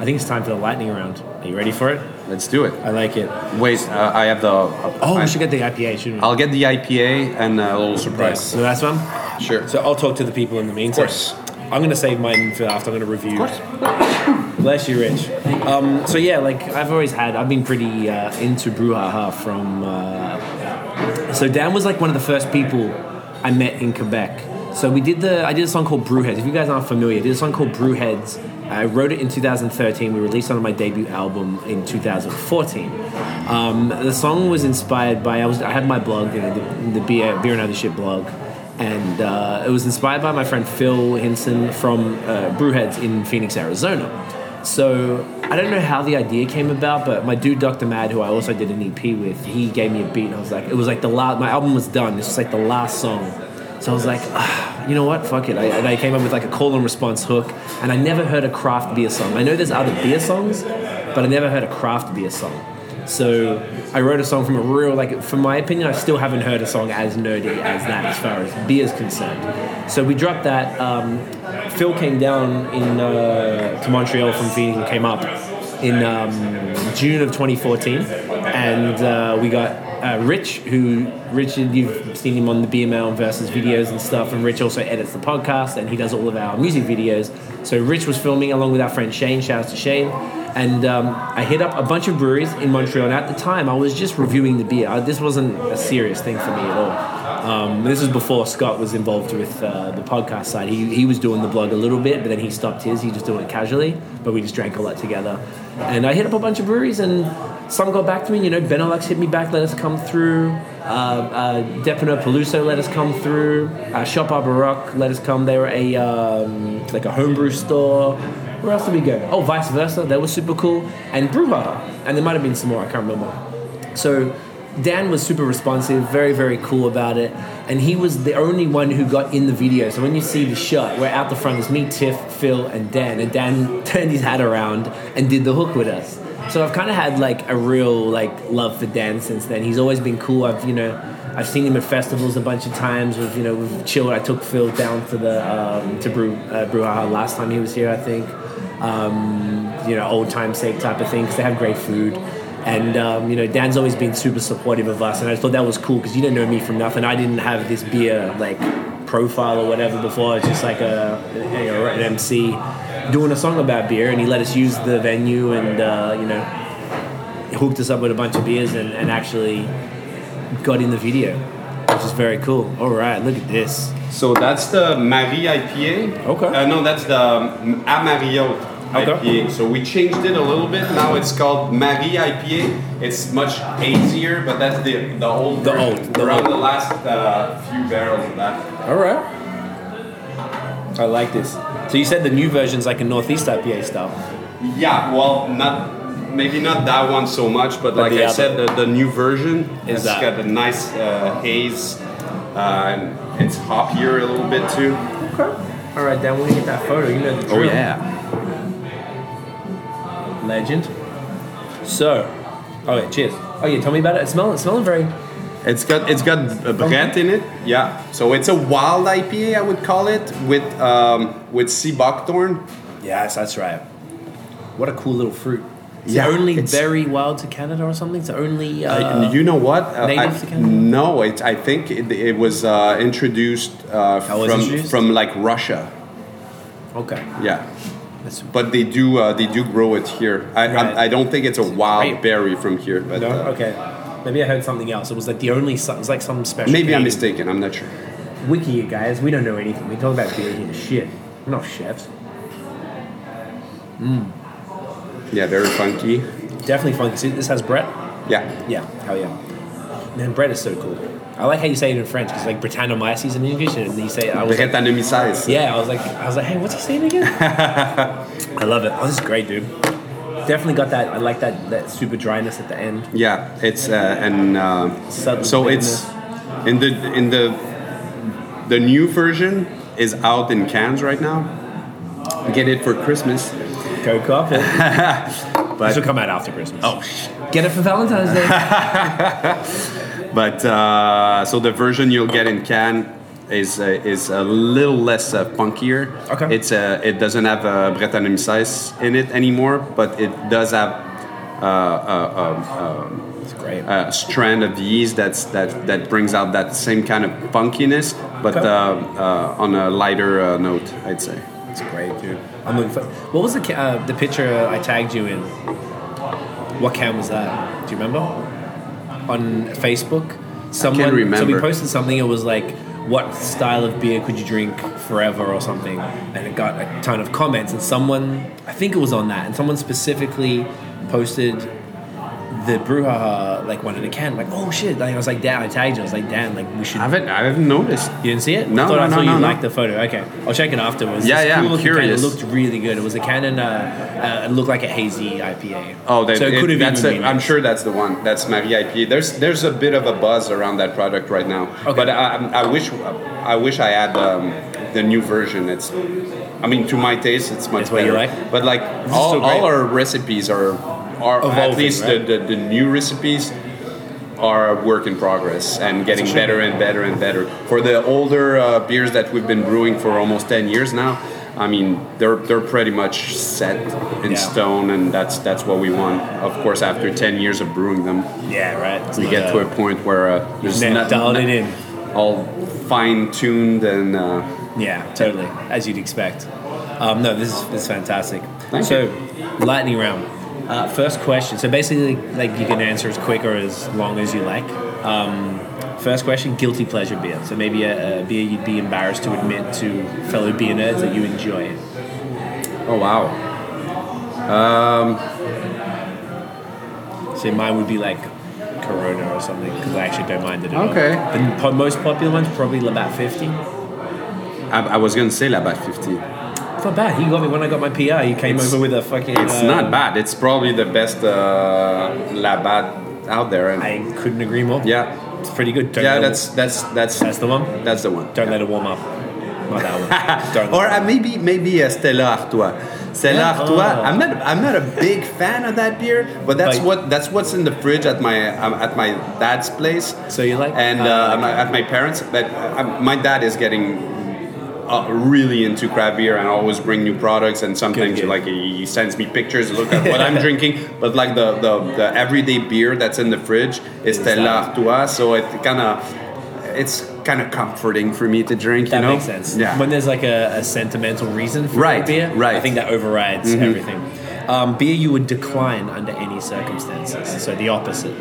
I think it's time for the lightning round. Are you ready for it? Let's do it. I like it. Wait, uh, I have the. Oh, I, we should get the IPA, shouldn't we? I'll get the IPA and a little surprise. So that's one. Sure. So I'll talk to the people in the meantime. Of course. I'm gonna save mine for after. I'm gonna review. course. Bless you, Rich. Um, so yeah, like I've always had, I've been pretty uh, into brouhaha from. Uh, so Dan was like one of the first people I met in Quebec. So we did the, I did a song called Brewheads. If you guys aren't familiar, I did a song called Brewheads. I wrote it in 2013. We released it on my debut album in 2014. Um, the song was inspired by I was I had my blog, you know, the, the beer beer and other shit blog, and uh, it was inspired by my friend Phil Hinson from uh, Brewheads in Phoenix, Arizona. So I don't know how the idea came about, but my dude Dr. Mad, who I also did an EP with, he gave me a beat, and I was like, it was like the last. My album was done. This was like the last song. So I was like, ah, you know what? Fuck it. I, and I came up with like a call and response hook, and I never heard a craft beer song. I know there's other beer songs, but I never heard a craft beer song. So I wrote a song from a real, like, from my opinion, I still haven't heard a song as nerdy as that as far as beer is concerned. So we dropped that. Um, Phil came down in uh, to Montreal from Phoenix and came up in um, June of 2014, and uh, we got uh, Rich, who Richard, you've seen him on the BML versus videos and stuff, and Rich also edits the podcast and he does all of our music videos. So Rich was filming along with our friend Shane. Shout out to Shane. And um, I hit up a bunch of breweries in Montreal, and at the time I was just reviewing the beer. I, this wasn't a serious thing for me at all. Um, this was before Scott was involved with uh, the podcast side. He, he was doing the blog a little bit, but then he stopped his. He just doing it casually, but we just drank a lot together. And I hit up a bunch of breweries, and some got back to me. You know, Benelux hit me back, let us come through. Uh, uh, Depino Peluso let us come through. Uh, Shop Rock let us come. They were a um, like a homebrew store. Where else did we go? Oh, vice versa. That was super cool. And Brouhaha. And there might have been some more. I can't remember. So Dan was super responsive, very, very cool about it. And he was the only one who got in the video. So when you see the shot, we're out the front, there's me, Tiff, Phil, and Dan. And Dan turned his hat around and did the hook with us. So I've kind of had like a real like love for Dan since then. He's always been cool. I've you know I've seen him at festivals a bunch of times. We've you know we've chilled. I took Phil down to the um, to brew uh, Brouhaha last time he was here. I think um, you know old time sake type of thing because they have great food. And um, you know, Dan's always been super supportive of us, and I thought that was cool because you didn't know me from nothing. I didn't have this beer like profile or whatever before. It's just like a you know, an MC doing a song about beer, and he let us use the venue, and uh, you know, hooked us up with a bunch of beers, and, and actually got in the video, which is very cool. All right, look at this. So that's the Marie IPA. Okay. Uh, no, that's the um, Amariote Okay. IPA. So we changed it a little bit. Now it's called Marie IPA. It's much hazier, but that's the the old. The old, the We're old. the last uh, few barrels of that. All right. I like this. So you said the new version's like a Northeast IPA style. Yeah. Well, not. Maybe not that one so much, but, like I other- said, the, the new version Is has that- got a nice uh, haze. Uh, and it's hoppier a little bit too. Okay. All right, then we're get that photo. You know the Oh yeah. Legend. So, oh yeah, cheers. Oh yeah, tell me about it. It's smelling, it's smelling very. It's got it's got a Brett in it. Yeah. So it's a wild IPA, I would call it, with um, with sea buckthorn. Yes, that's right. What a cool little fruit. Is Yeah, it only it's- very wild to Canada or something? It's only. Uh, you know what? Uh, native I- to Canada? No, it, I think it, it was uh, introduced uh, How was from introduced? from like Russia. okay. Yeah, That's, but they do uh, they do grow it here. I, Right. I, I don't think it's a wild great. berry from here, but no? uh, okay. Maybe I heard something else. It was like the only. It was like some special. maybe I'm mistaken. I'm not sure. Wiki, you guys. We don't know anything. We talk about beer here. Shit. We're not chefs. Yeah, very funky. Definitely funky. See, this has Brett. Yeah, Yeah. Hell yeah. Man, Brett is so cool. I like how you say it in French because like Brettanomyces in English, and you say I was like, yeah, I was like, I was like, hey, what's he saying again? I love it. Oh, this is great, dude. Definitely got that. I like that that super dryness at the end. Yeah, it's uh, and uh, Subtle so it's in the in the the new version is out in cans right now. Get it for Christmas. Go this But will come out after Christmas. Oh, get it for Valentine's Day. but uh, so the version you'll get in can is uh, is a little less uh, funkier. Okay. It's uh, it doesn't have a uh, size in it anymore, but it does have uh, uh, it's great. a, a strand of yeast that's that that brings out that same kind of funkiness, but Okay. uh, uh, on a lighter uh, note, I'd say. It's great, dude. I'm looking for. What was the uh, the picture I tagged you in? What can was that? Do you remember? On Facebook, someone. So we posted something. It was like, "What style of beer could you drink forever?" or something, and it got a ton of comments. And someone, I think it was on that, and someone specifically posted the brouhaha like one in a can. Like, oh shit! Like I was like, Dan, I tagged you. I was like, Dan, like we should. I haven't I haven't noticed. You didn't see it? No, I thought, no, I no, thought no, you no. liked the photo. Okay, I'll check it afterwards. Yeah, It's yeah, I'm cool can. curious. It looked really good. It was a Canon. Uh, uh, it looked like a hazy IPA. Oh, that, so it, could have that's even a, been. I'm sure that's the one. That's Marie IPA. There's there's a bit of a buzz around that product right now. Okay. But I, I wish I wish I had um, the new version. It's I mean to my taste it's much It's better. like? But like all, all our recipes are are at Evolving, least right? the, the, the new recipes are a work in progress and getting better and better and better. For the older uh, beers that we've been brewing for almost 10 years now, I mean, they're they're pretty much set in Yeah. stone, and that's that's what we want. Of course, after 10 years of brewing them, yeah, right. It's we get to a point where uh, there's Now not, it in. all fine tuned and uh, Yeah, totally, as you'd expect. Um, no, this is this is fantastic. Thank so, lightning round. Uh, first question. So basically, like you can answer as quick or as long as you like. Um, first question: guilty pleasure beer. So maybe a, a beer you'd be embarrassed to admit to fellow beer nerds that you enjoy. it. oh wow. Um, So mine would be like Corona or something because I actually don't mind it at all. Okay. The po- most popular one's probably Labatt 50. I, I was gonna say Labatt 50. Not bad. He got me when I got my PR. He came It's- over with a fucking. It's uh, not bad. It's probably the best uh, Labatt out there. And I couldn't agree more. yeah, It's pretty good. Don't yeah, that's that's that's that's the one. that's the one. Don't Yeah. let it warm up. Not that one. Or uh, maybe maybe uh, Stella Artois. Stella Yeah. Artois. Oh. I'm not I'm not a big fan of that beer, but that's what that's what's in the fridge at my um, at my dad's place. So you like- and uh, uh, at my parents. But uh, my dad is getting. Uh, really into craft beer and always bring new products and sometimes Good, good. like he sends me pictures look at what I'm drinking but like the, the, the everyday beer that's in the fridge is Stella. Artois so it kind of it's kind of comforting for me to drink that you know makes sense. yeah When there's like a, a sentimental reason for Right, beer, right. I think that overrides Mm-hmm. everything. Um, beer you would decline under any circumstances. So the opposite.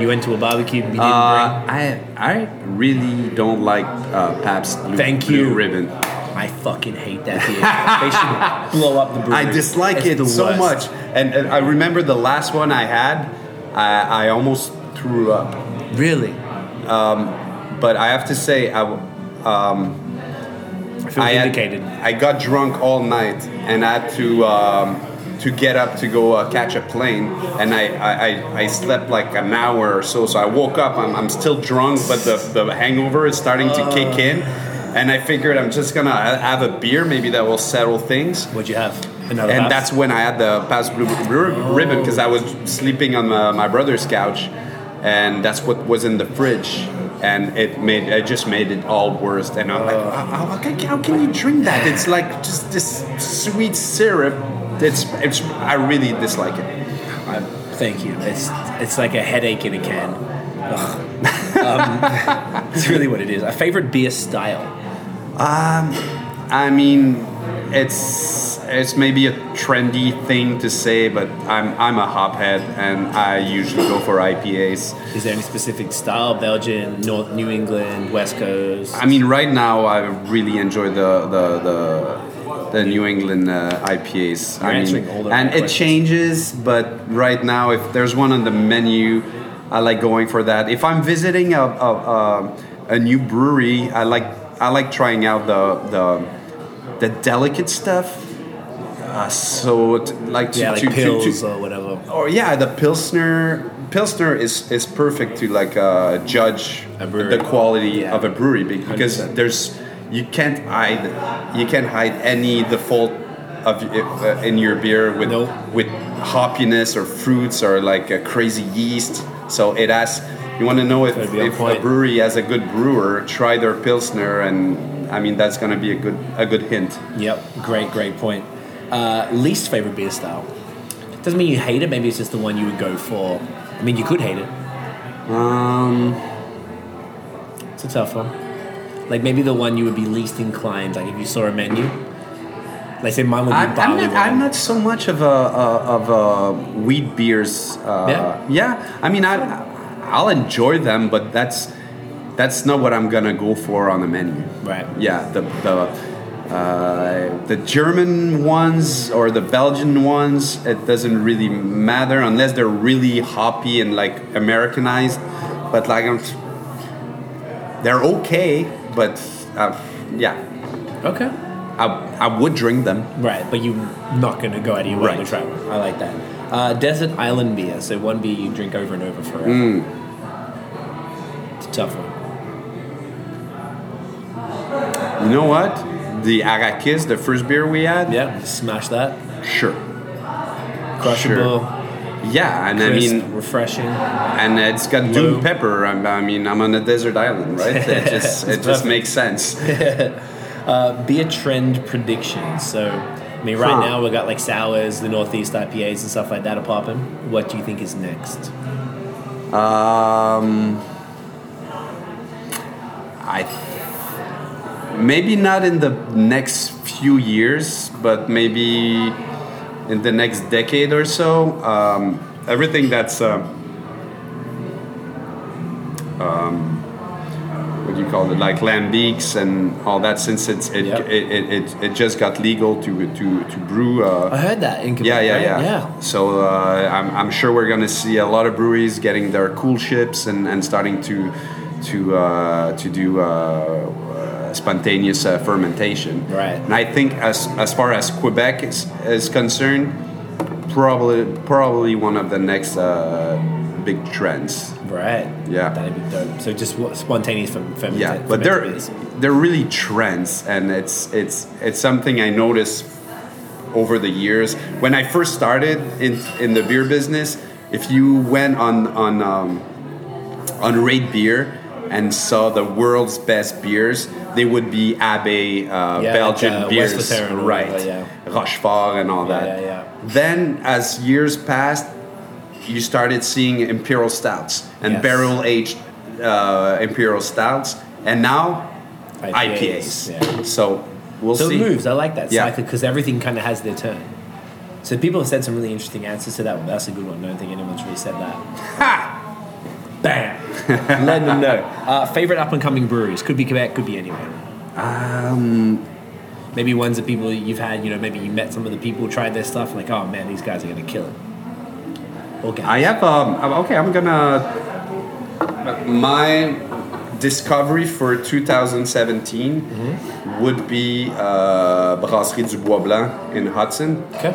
You went to a barbecue. You didn't Uh, I I really don't like uh, Pabst Blue, Thank Blue you. Ribbon. I fucking hate that beer. they should blow up the brewery. I dislike It's it so worst. much, and, and I remember the last one I had, I, I almost threw up. Really, But I have to say, I, w- I I, had- I got drunk all night and I had to um, to get up to go uh, catch a plane, and I, I, I, slept like an hour or so. So I woke up, I'm, I'm still drunk, but the, the hangover is starting to kick in. And I figured I'm just gonna have a beer, maybe that will settle things. What'd you have? Another and that's when I had the Pabst Blue Ri- Ribbon because I was sleeping on my, my brother's couch, and that's what was in the fridge. and it made it just made it all worse. And I'm like, how, how, how how can you drink that? It's like just this sweet syrup. It's it's I really dislike it. I, thank you. It's it's like a headache in a can. Um, it's really what it is. A favorite beer style. Um, I mean, it's it's maybe a trendy thing to say, but I'm I'm a hophead, and I usually go for IPAs. Is there any specific style? Belgian, North, New England, West Coast. I mean, right now I really enjoy the the the, the New England uh, IPAs. You're I mean, and right it changes, but right now, if there's one on the menu, I like going for that. If I'm visiting a a, a, a new brewery, I like I like trying out the the the delicate stuff. Uh, so t- like to, yeah, like to, to- pills to, or whatever. or yeah, the pilsner pilsner is is perfect to like uh, judge the quality Yeah. of a brewery because 100%. there's you can't hide you can't hide any default of uh, in your beer with Nope. with hoppiness or fruits or like a crazy yeast. So it has. You want to know if, Gotta be on if a brewery has a good brewer, try their pilsner, and I mean that's gonna be a good a good hint. Yep, great, great point. Uh, least favorite beer style. Doesn't mean you hate it. Maybe it's just the one you would go for. I mean, you could hate it. Um, It's a tough one. Like maybe the one you would be least inclined. Like if you saw a menu. Like say mine would be I'm, I'm not, wine. I'm not so much of a, a of a wheat beers. Uh, Yeah? I mean, I I'll enjoy them, but that's that's not what I'm gonna go for on the menu. Right. Yeah, the the. Uh, the German ones or the Belgian ones, it doesn't really matter unless they're really hoppy and like Americanized. But like, I'm, they're okay. But uh, yeah, Okay. I, I would drink them. Right, but you're not going to go out of your way to Right. try one. I like that. Uh, desert island beer. So one beer you drink over and over forever. Mm. It's a tough one. You know what? The Arrakis, the first beer we had. Yeah, smash that. Sure. Crushable, Yeah, and crisp, I mean, refreshing. and it's got Low. doom pepper. I I mean, I'm on a desert island, right? It just, it just makes sense. Uh, beer trend predictions. So, I mean, right Huh. now we've got like sours, the Northeast IPAs and stuff like that are popping. What do you think is next? Um, I maybe not in the next few years, but maybe in the next decade or so. Um, everything that's um, um, what do you call it, like lambics and all that, since it's it, Yep. it, it, it, it just got legal to to to brew. Uh, I heard that in Quebec, yeah, yeah, yeah. yeah. So uh, I'm, I'm sure we're gonna see a lot of breweries getting their cool ships and, and starting to to uh, to do uh, uh, spontaneous uh, fermentation. Right. And I think as as far as Quebec is, is concerned, probably probably one of the next uh, big trends. Right. Yeah. That'd be dope. So just what, spontaneous from ferment- Yeah, but they're they're really trends, and it's it's it's something I noticed over the years. When I first started in in the beer business, if you went on on um, on Rate Beer and saw the world's best beers, they would be Abbey uh, Yeah, Belgian like, uh, beers, right? yeah. Rochefort and all that. yeah. Then, as years passed, you started seeing imperial stouts and Yes. barrel aged uh, imperial stouts, and now IPAs. Yeah. So we'll So see. So it moves. I like that Yeah. cycle because everything kind of has their turn. So people have said some really interesting answers to that one. That's a good one. I don't think anyone's really said that. Ha! Bam! Let them know. Uh, favorite up and coming breweries could be Quebec, could be anywhere. Um, Maybe ones that people you've had. You know, maybe you met some of the people, tried their stuff, like, oh man, these guys are gonna kill it. Okay. I have um. Okay, I'm gonna. My discovery for 2017 Mm-hmm. would be uh, Brasserie du Bois Blanc in Hudson. okay.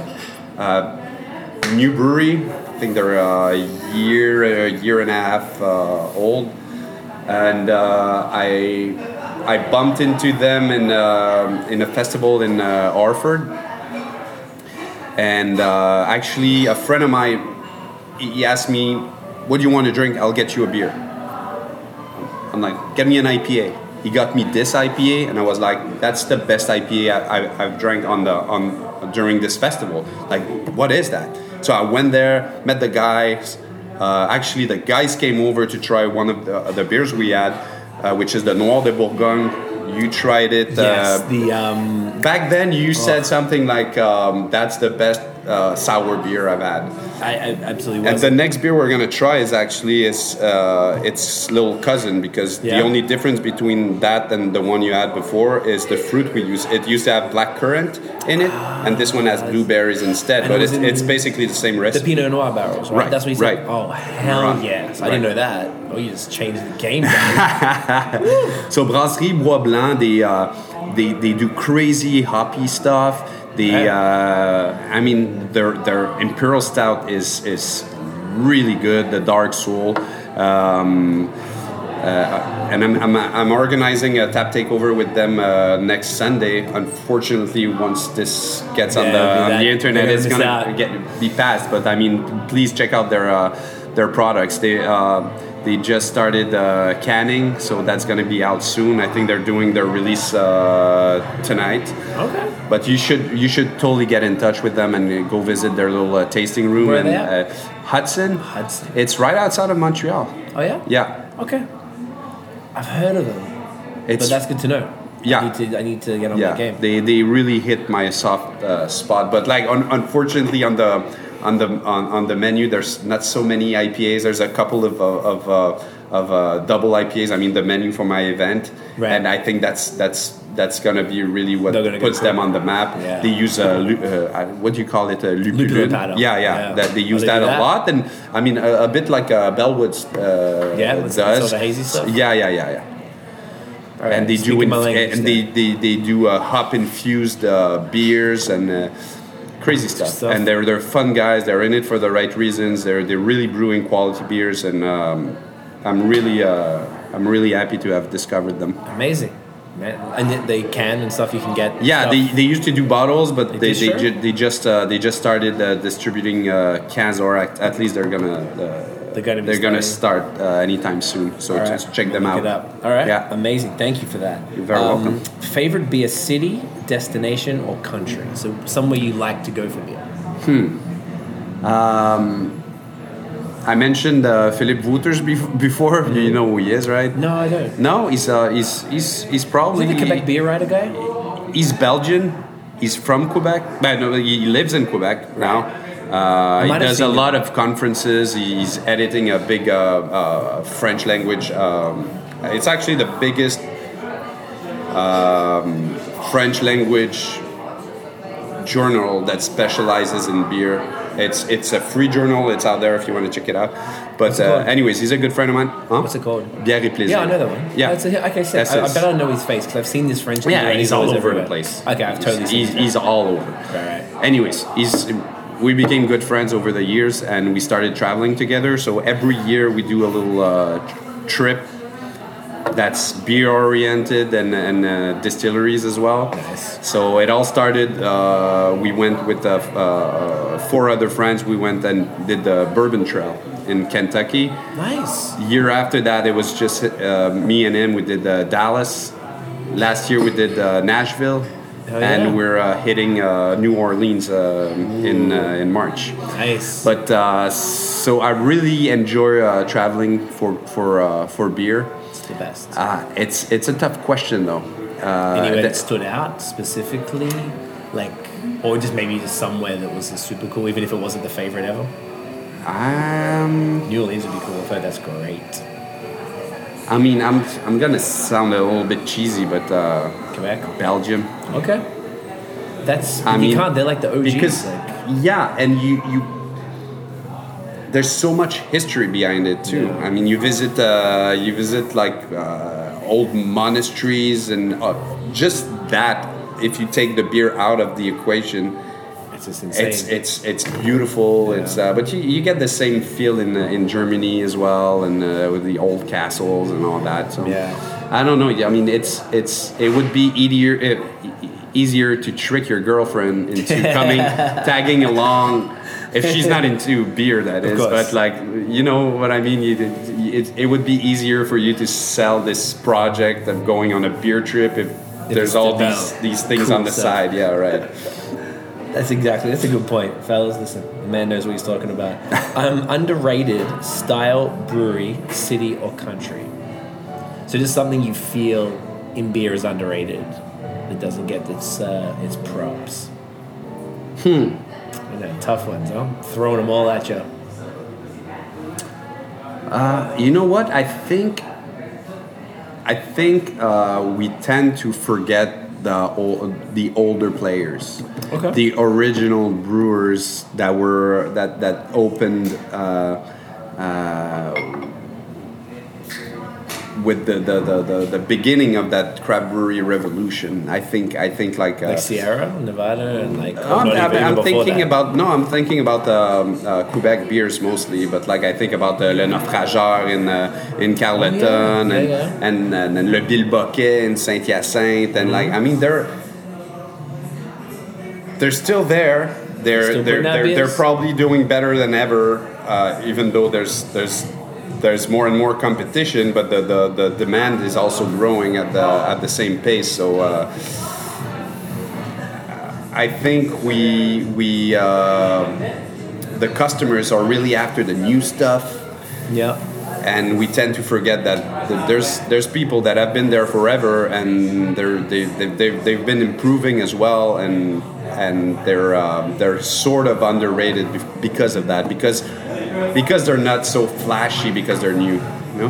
new brewery. Think they're a year, a year and a half uh, old, and uh, I I bumped into them in uh, in a festival in uh, Orford, and uh, actually a friend of mine he asked me, "What do you want to drink? I'll get you a beer." I'm like, get me an IPA. He got me this IPA, and I was like, that's the best IPA I, I've drank on the on during this festival. Like, what is that? So I went there, met the guys. Uh, actually, the guys came over to try one of the, the beers we had, uh, which is the Noir de Bourgogne. You tried it. Yes, uh, the um, back then, you said something like, um, "That's the best uh, sour beer I've had." I, I absolutely And the next beer we're gonna try is actually is uh, its little cousin because Yeah. the only difference between that and the one you had before is the fruit we use. It used to have black currant in it, and this one has blueberries instead. But it it's, in it's basically the same recipe. the. Pinot Noir barrels, right? Right, That's what you said. right. Oh hell Right. yes! I Right. didn't know that. Oh, you just changed the game. So Brasserie Bois Blanc, they, uh, they they do crazy hoppy stuff. Yeah. uh, I mean, their their imperial stout is is really good. The dark soul. Um, uh, and I'm, I'm, I'm organizing a tap takeover with them uh, next Sunday. Unfortunately, once this gets on the on the internet, it's gonna miss gonna out. get be passed. But I mean, please check out their uh, their products. They uh, they just started uh, canning, so that's gonna be out soon. I think they're doing their release uh, tonight. okay. But you should you should totally get in touch with them and go visit their little uh, tasting room. Where are and, they at? Uh, Hudson. Hudson. It's right outside of Montreal. Oh yeah. Yeah, Okay. I've heard of them, it's but that's good to know. Yeah. I need to. I need to get on yeah. my game. They they really hit my soft uh, spot. But like un- unfortunately on the on the on, on the menu there's not so many IPAs. There's a couple of uh, of uh, of uh, double IPAs. I mean the menu for my event, Right. and I think that's that's that's gonna be really what They're gonna go puts them on the map. Yeah. They use a uh, what do you call it? A lupulin. Yeah, yeah, Yeah. That they Oh, use they that do a lot, and I mean a, a bit like uh, Bellwoods uh, Yeah, does. of hazy stuff? Yeah, yeah, yeah, yeah right, and they do inf- and they, they, they do uh, hop infused uh, beers and uh, crazy stuff. Stuff. And they're they're fun guys. They're in it for the right reasons. They're they're really brewing quality beers, and um, I'm really uh, I'm really happy to have discovered them. amazing. Man. And they- can and stuff you can get. Yeah, stuff. they, they used to do bottles, but They they do, they, sure? ju- they just uh, they just started uh, distributing uh, cans, or at, at least they're gonna uh, They're gonna be they're gonna start uh, anytime soon. So right, just check them out. All right. Yeah. Amazing. Thank you for that. You're very welcome. Favorite beer city, destination, or country? So somewhere you like to go for beer. Hmm. Um, I mentioned uh, Philippe Wouters bef- before. Mm-hmm. You know who he is, right? No, I don't. No, he's uh, he's he's he's Is probably he the Quebec beer writer guy? He's Belgian. He's from Quebec. But no, he lives in Quebec now. Uh, he does a lot of conferences. He's editing a big uh, uh, French language. Um, it's actually the biggest um, French language journal that specializes in beer. It's it's a free journal. It's out there if you want to check it out. But uh, anyways, he's a good friend of mine. Huh? What's it called? Bière et plaisir. Yeah, I know that one. Yeah. That's a, okay, so I, I his- bet I know his face because I've seen this French. Yeah, and he's all always over the everywhere. place. Okay, I've totally seen. He's, he's all over. right. Anyways, he's we became good friends over the years, and we started traveling together. So every year we do a little uh, trip that's beer oriented and, and uh, distilleries as well. Nice. So it all started. Uh, we went with uh, uh, four other friends. We went and did the Bourbon Trail in Kentucky. Nice. Year after that, it was just uh, me and him. We did uh, Dallas. Last year we did uh, Nashville, Oh, yeah. and we're uh, hitting uh, New Orleans uh, in uh, in March. Nice. But uh, so I really enjoy uh, traveling for for uh, for beer. it's the best. Uh, it's it's a tough question though. Uh, Anywhere that that- stood out specifically, like, or just maybe just somewhere that was super cool, even if it wasn't the favorite ever. um, New Orleans would be cool. I've heard that's great. I mean, I'm I'm gonna sound a little bit cheesy, but uh, Quebec. Belgium. Okay. That's I mean, can't. They're like the OGs. because like, yeah and you you there's so much history behind it too Yeah. i mean you visit uh, you visit like uh, old monasteries and uh, just that if you take the beer out of the equation it's just insane. it's it's it's beautiful it's uh, but you, you get the same feel in uh, in germany as well and uh, with the old castles and all that so Yeah. I don't know i mean it's it's it would be easier e- easier to trick your girlfriend into coming tagging along if she's not into beer, that is. course. But like, you know what I mean. You, it, it would be easier for you to sell this project of going on a beer trip if, there's all these these things cool on the stuff. side. Yeah, right. That's exactly. That's a good point, fellas. Listen, the man knows what he's talking about. um, underrated style brewery, city or country. So just something you feel in beer is underrated. It doesn't get its uh, its props. Hmm. I know, tough ones, huh? Throwing them all at you. Uh, you know what? I think I think uh, we tend to forget the old, the older players, Okay. the original brewers that were that that opened. Uh, uh, with the, the, the, the, the beginning of that craft brewery revolution, I think I think like, uh, Like Sierra, Nevada, and like. I'm, I'm, I'm thinking that. about no, I'm thinking about um, uh, Quebec beers mostly, but like I think about the Le Naufrageur in uh, in Carleton Oh, yeah, and, yeah. and, and and Le Bilboquet in Saint Hyacinthe, and like I mean they're they're still there. They're they're out they're, they're probably doing better than ever, uh, even though there's there's there's more and more competition, but the, the, the demand is also growing at the at the same pace. So. Uh, I think we we uh, the customers are really after the new stuff, Yeah. and we tend to forget that there's there's people that have been there forever, and they're they, they, they've, they've been improving as well, and and they're um, they're sort of underrated because of that because because they're not so flashy because they're new. You know,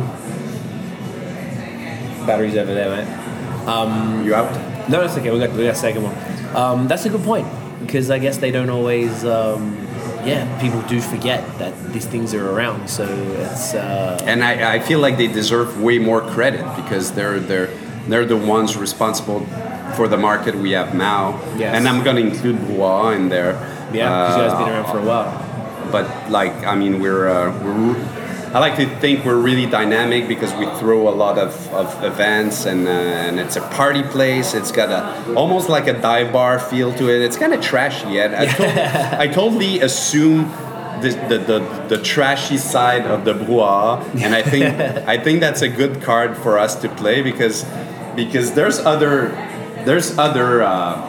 Batteries over there, mate. you out? No, that's okay. We got we got a second one. Um, that's a good point because I guess they don't always. Um, yeah, people do forget that these things are around. So it's uh, and I, I feel like they deserve way more credit because they're they're they're the ones responsible for the market we have now. Yes. And I'm gonna include Bois in there. yeah, because you guys been Uh, around for a while. But like I mean, we're uh, we're. I like to think we're really dynamic because we throw a lot of, of events and, uh, and it's a party place. It's got a almost like a dive bar feel to it. It's kind of trashy. I, I, to- I totally assume the, the, the, the trashy side of the brouhaha, and I think I think that's a good card for us to play because because there's other there's other. Uh,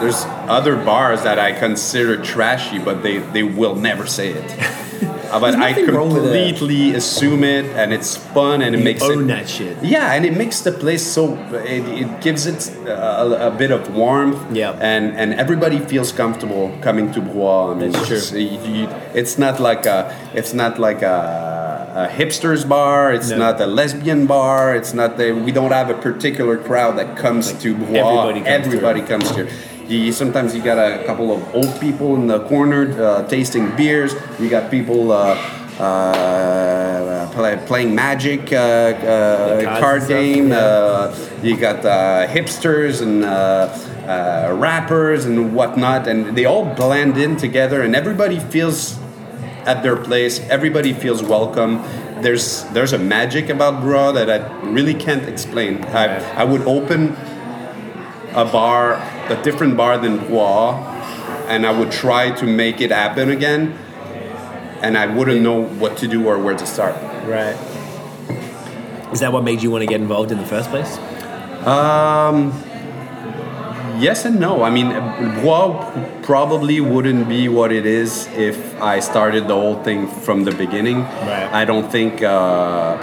there's other bars that I consider trashy, but they, they will never say it. Uh, but I completely assume it, and it's fun, and it makes own it. that shit. Yeah, and it makes the place so it, it gives it a, a bit of warmth. Yeah. and and everybody feels comfortable coming to Bois. I mean, That's it's, true. you- you- it's not like a it's not like a, a hipsters bar. It's No. not a lesbian bar. It's not the, we don't have a particular crowd that comes to Bois. everybody comes everybody comes here. You, sometimes you got a couple of old people in the corner uh, tasting beers. You got people uh, uh, play, playing Magic uh, uh, card game. yeah. Uh, you got uh, hipsters and uh, uh, rappers and whatnot, and they all blend in together, and everybody feels at their place. Everybody feels welcome. There's there's a magic about Bra that I really can't explain. I, I would open a bar, a different bar than Bois, and I would try to make it happen again, and I wouldn't know what to do or where to start. Right. Is that what made you want to get involved in the first place? Um, yes and no. I mean, Bois probably wouldn't be what it is if I started the whole thing from the beginning. Right. I don't think uh,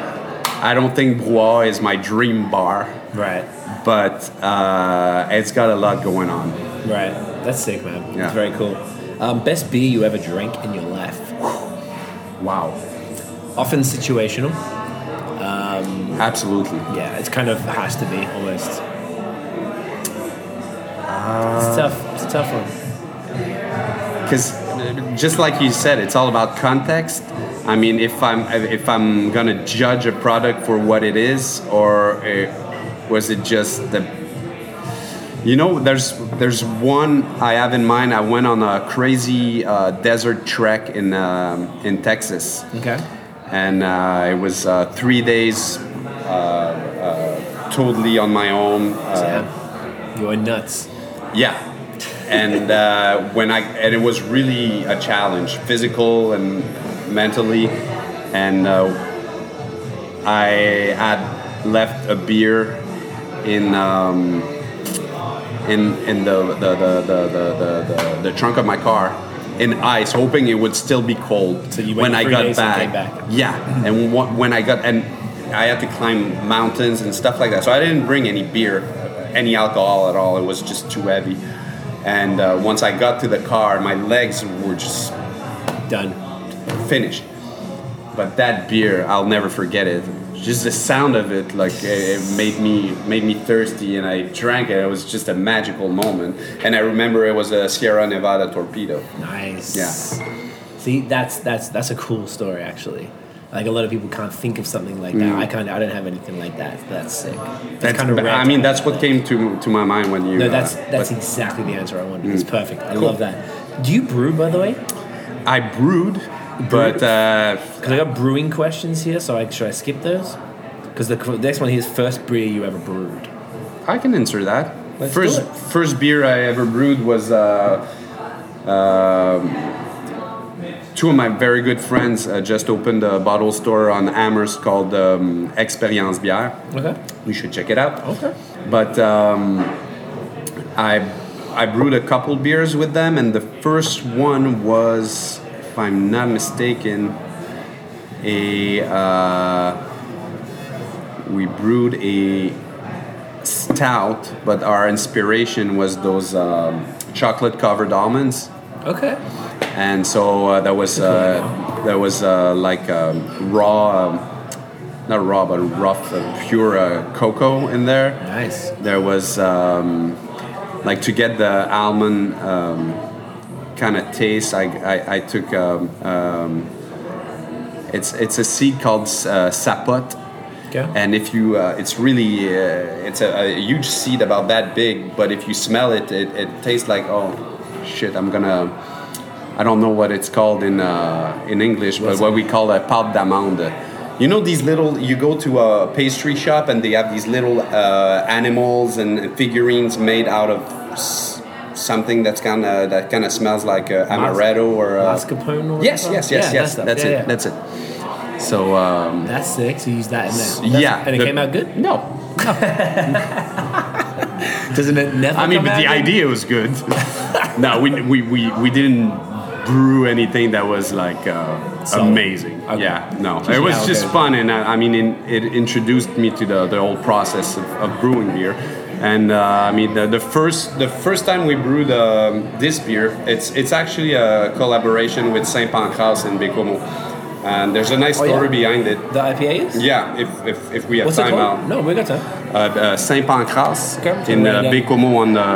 I don't think Bois is my dream bar, Right. But uh, it's got a lot going on. Right. That's sick, man. Yeah. That's very cool. Um, best beer you ever drank in your life? Wow. Often situational. Absolutely. Yeah, it's kind of has to be almost. it's tough. It's a tough one. because just like you said it's all about context i mean if i'm if i'm gonna judge a product for what it is or uh, was it just the you know there's there's one i have in mind. I went on a crazy uh, desert trek in um, in texas. Okay. and uh, it was uh, three days uh, uh, totally on my own uh, You're nuts. yeah. And uh, when I and it was really a challenge, physical and mentally, and uh, I had left a beer in. Um, in, in the, the, the, the, the, the, the trunk of my car in ice, hoping it would still be cold So when I got back. back. Yeah, and wh- when I got and I had to climb mountains and stuff like that. So I didn't bring any beer, any alcohol at all. It was just too heavy. And uh, once I got to the car, my legs were just Done. finished. But that beer, I'll never forget it. Just the sound of it, like it made me made me thirsty, and I drank it. It was just a magical moment. And I remember it was a Sierra Nevada torpedo. Nice. Yeah. See, that's that's that's a cool story actually. Like a lot of people can't think of something like Mm. that. I can't. I don't have anything like that. That's sick. That's, That's kind of. I mean, that's what that. came to to my mind when you. No, that's uh, that's exactly the answer I wanted. It's perfect. I Mm. Cool. love that. Do you brew, by the way? I brewed, but uh, Because I got brewing questions here, so I, should I skip those? Because the the next one here is first beer you ever brewed. I can answer that. Let's first, first beer I ever brewed was uh, um, two of my very good friends uh, just opened a bottle store on Amherst called um, Experience Bière. Okay. You should check it out. Okay. But um, I I brewed a couple beers with them, and the first one was, if I'm not mistaken, a uh, we brewed a stout, but our inspiration was those um, chocolate covered almonds Okay. and so uh, there was uh, there was uh, like um, raw, um, not raw but rough, uh, pure uh, cocoa in there. Nice. There was um, like to get the almond um, kind of taste. I, I, I took um, um, it's it's a seed called uh, sapot. Okay. And if you, uh, it's really, uh, it's a, a huge seed about that big. But if you smell it, it, it tastes like oh, shit. I'm gonna. I don't know what it's called in uh, in English, but What's what we call a pâte d'amande. You know these little. You go to a pastry shop and they have these little uh, animals and figurines made out of something that's kind of that kind of smells like uh, amaretto or uh, Mascarpone or yes, yes, yes, Yeah, yes. that. That's Yeah, it. yeah. That's it. So um, That's sick. So you use that in there. That's- yeah, And it the- came out good. No, Doesn't it never? I mean, come but out the good? idea was good. no, we, we, we, we didn't brew anything that was like uh, amazing. Okay. Yeah, no, Just it was how it just fun, and uh, I mean, in, it introduced me to the, the whole process of, of brewing beer. And uh, I mean, the, the first the first time we brewed um, this beer, it's it's actually a collaboration with Saint-Pancrace in Baie-Comeau. And there's a nice Oh, yeah. story behind it. The IPA is. Yeah, if, if, if we have What's time out. No, we got time. uh, uh, Saint-Pancrace Okay. in uh. Baie-Comeau on the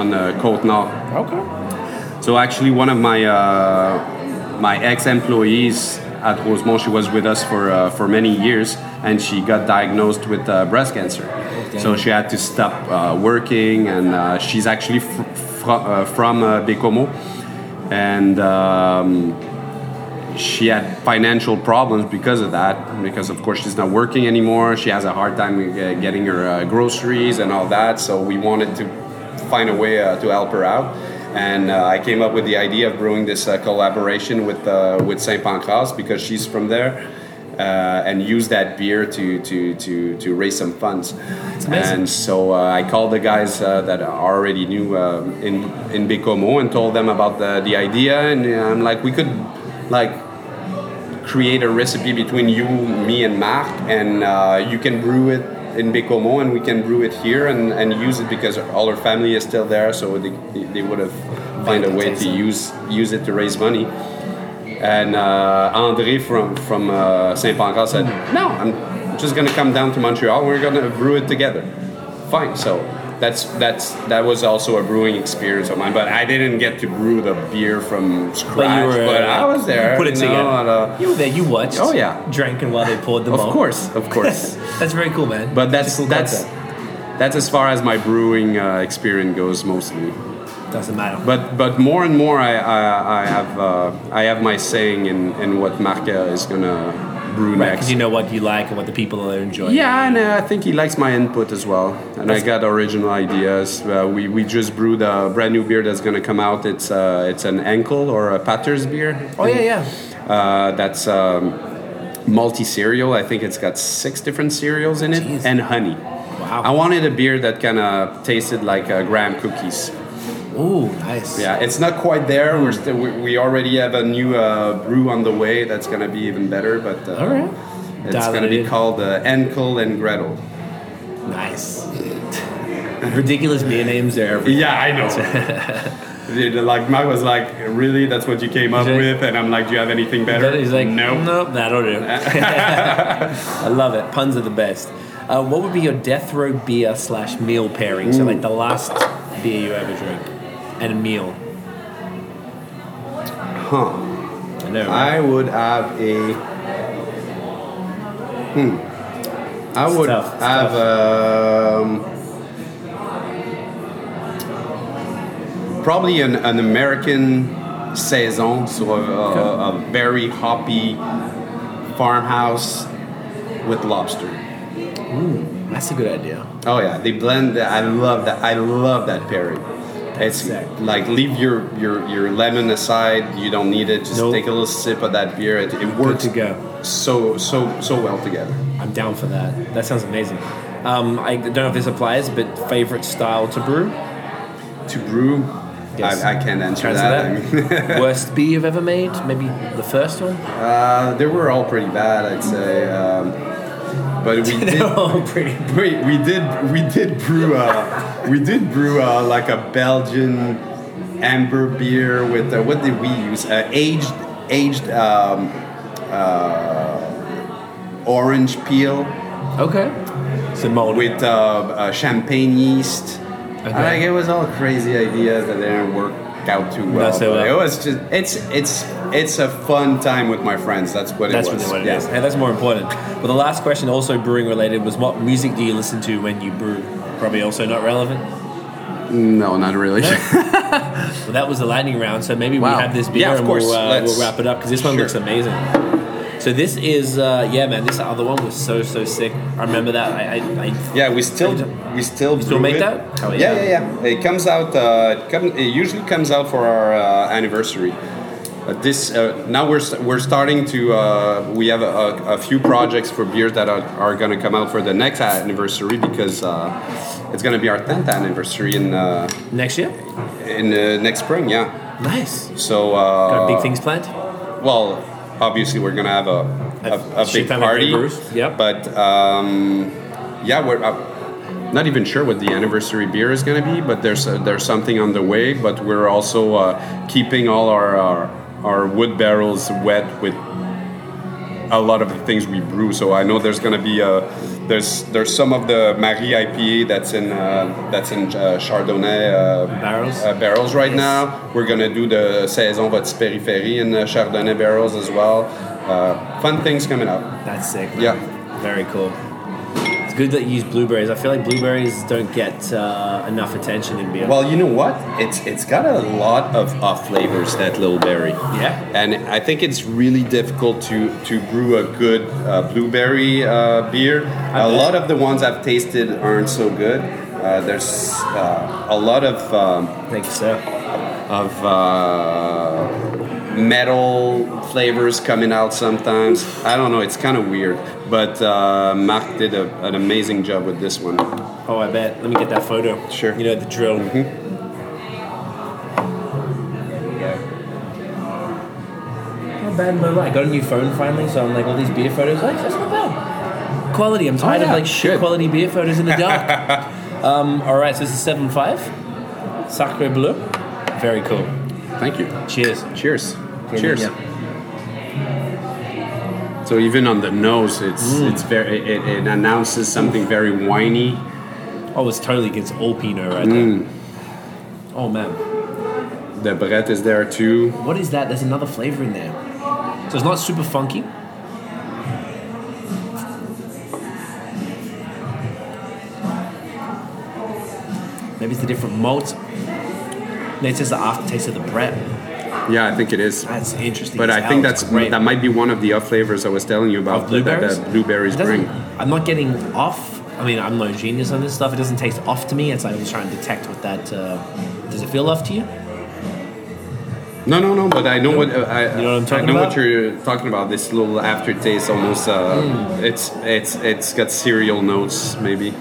on the Côte Nord. Okay. So actually, one of my uh, my ex-employees at Rosemont, she was with us for uh, for many years, and she got diagnosed with uh, breast cancer. So she had to stop uh, working, and uh, she's actually fr- fr- uh, from uh, Baie-Comeau, and. Um, she had financial problems because of that because of course she's not working anymore. She has a hard time uh, getting her groceries and all that. So we wanted to find a way to help her out. And uh, I came up with the idea of brewing this uh, collaboration with uh, with Saint-Pancrace because she's from there uh, and use that beer to, to, to, to raise some funds. And so uh, I called the guys uh, that I already knew uh, in in Baie-Comeau and told them about the, the idea. And uh, I'm like we could like create a recipe between you, me, and Marc, and uh, you can brew it in Baie-Comeau, and we can brew it here and, and use it because all our family is still there, so they, they would have find a way to use use it to raise money. And uh, André from from uh, Saint-Pancrace said, "No, I'm just gonna come down to Montreal. We're gonna brew it together." Fine. So that's that's that was also a brewing experience of mine. But I didn't get to brew the beer from scratch. But were. but I was there. You put it know, together. and, uh, you were there. You watched. Oh, yeah. Drinking while they poured the of course, of course. That's very cool, man. But It's that's cool that's that's as far as my brewing uh, experience goes mostly. Doesn't matter. But but more and more I I, I have uh, I have my saying in, in what Marca is gonna brew Right, next. because you know what you like and what the people are enjoying. Yeah, and uh, I think he likes my input as well. And I got original ideas. Uh, we, we just brewed a brand new beer that's going to come out. It's uh, it's an enkel or a Patters beer. Oh yeah, yeah. Uh, that's um, multi cereal. I think it's got six different cereals in it Jeez. and honey. Wow. I wanted a beer that kind of tasted like uh, graham cookies. Ooh, nice. Yeah, it's not quite there. We're still, we, we already have a new uh, brew on the way that's going to be even better. But uh, All right. it's going to be called uh, Enkel and Gretel. Nice. Ridiculous beer names there. Yeah, I know. Like Mark was like, really? That's what you came up like- with? And I'm like, do you have anything better? He's like, no. nope, that'll do. I love it. Puns are the best. Uh, what would be your death row beer slash meal pairing? So like the last beer you ever drank and a meal. Huh. I know. Right? I would have a. Hmm. I It's would tough, it's have um, probably an, an American saison, so a, a, a very hoppy farmhouse with lobster. That's a good idea. Oh yeah, they blend. that. I love that. I love that pairing. It's sick. like leave your, your your lemon aside. You don't need it. Just Nope. take a little sip of that beer. It, it works to go. so so so well together. I'm down for that. That sounds amazing. Um, I don't know if this applies, but favorite style to brew? To brew, Yes. I, I can't answer Answer that. I mean, Worst beer you've ever made? Maybe the first one? uh, they were all pretty bad, I'd say. Um, but we did. oh, pretty. We, we did we did brew a, we did brew a, like a Belgian amber beer with uh, what did we use uh, aged aged um, uh, orange peel Okay. So mold. with uh, uh, champagne yeast. Like it was all crazy ideas that didn't work out too well. well. It was just it's it's it's a fun time with my friends. That's what That's it was. really what it yeah. is. Hey, that's more important. But the last question, also brewing related, was what music do you listen to when you brew? Probably also not relevant. No, not really. Well, that was the lightning round, so maybe Wow. we have this beer Yeah, and course. we'll, uh, we'll wrap it up because this one Sure. looks amazing. So this is, uh, yeah, man. This other one was so so sick. I remember that. I, I, I Yeah, we still we still still make it. that? Oh, yeah. yeah. yeah, yeah, It comes out. Uh, it, come, it usually comes out for our uh, anniversary. This uh, now we're we're starting to uh, we have a, a, a few projects for beers that are, are going to come out for the next anniversary because uh, it's going to be our 10th anniversary in uh, next year. in uh, next spring. Yeah. Nice. So uh, Got big things planned. well, obviously we're gonna have a a, a, shit big party. yep. But um, yeah, we're uh, not even sure what the anniversary beer is gonna be, but there's uh, there's something on the way. But we're also uh, keeping all our, our our wood barrels wet with a lot of the things we brew. So I know there's gonna be a there's there's some of the Marie IPA that's in uh, that's in uh, Chardonnay uh, Barrels? uh, barrels right now. We're gonna do the saison votre périphérie in uh, Chardonnay barrels as well. Uh, fun things coming up. That's sick. man. Yeah. Very cool. Good that you use blueberries. I feel like blueberries don't get uh, enough attention in beer. Well, you know what? It's it's got a lot of off flavors that little berry. Yeah. And I think it's really difficult to to brew a good uh, blueberry uh, beer. A lot of the ones I've tasted aren't so good. Uh, there's uh, a lot of um, Thank you, sir. of uh, metal flavors coming out sometimes. I don't know. It's kind of weird. But uh, Mark did a, an amazing job with this one. Oh, I bet. Let me get that photo. Sure. You know the drill. Not bad, but I got a new phone finally, so I'm like all these beer photos. Like that's not bad. Quality. I'm tired Oh, yeah. of like shit Good. quality beer photos in the dark. um, all right, so this is seven five. Sacre bleu. Very cool. Thank you. Cheers. Cheers. Yeah, Cheers. So even on the nose, it's mm. it's very it, it announces something very whiny. Oh, it's totally against all Pinot right there. Mm. Oh man, The Brett is there too. what is that? There's another flavor in there. So it's not super funky. Maybe it's the different malts. Maybe it's just the aftertaste of the Brett. Yeah, I think it is. That's interesting. But I think that's great. that might be one of the off flavors I was telling you about. Of that- that- blueberries. that blueberries bring. I'm not getting off. I mean, I'm no genius on this stuff. It doesn't taste off to me. It's like I'm just trying to detect what that. Uh, does it feel off to you? No, no, no. But I know what uh, I, You know what I'm talking I know about? what you're talking about. This little aftertaste, almost. Uh, Hmm. It's it's it's got cereal notes, maybe.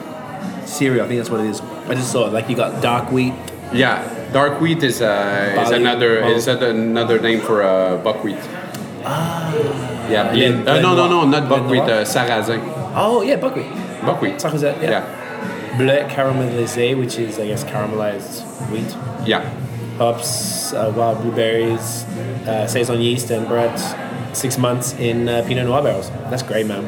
Cereal. I think that's what it is. I just saw it. Like you got dark wheat. Yeah, dark wheat is uh, is another is that another name for uh, buckwheat. Ah. Yeah, blend, uh, no, no, no, not buckwheat. Uh, sarrasin. Oh yeah, buckwheat. Buckwheat. Sarrasin, yeah. Yeah, Bleu caramelisé, which is I guess caramelized wheat. yeah. Hops, uh, wild blueberries, uh, saison yeast, and bred six months in uh, Pinot Noir barrels. That's great, man.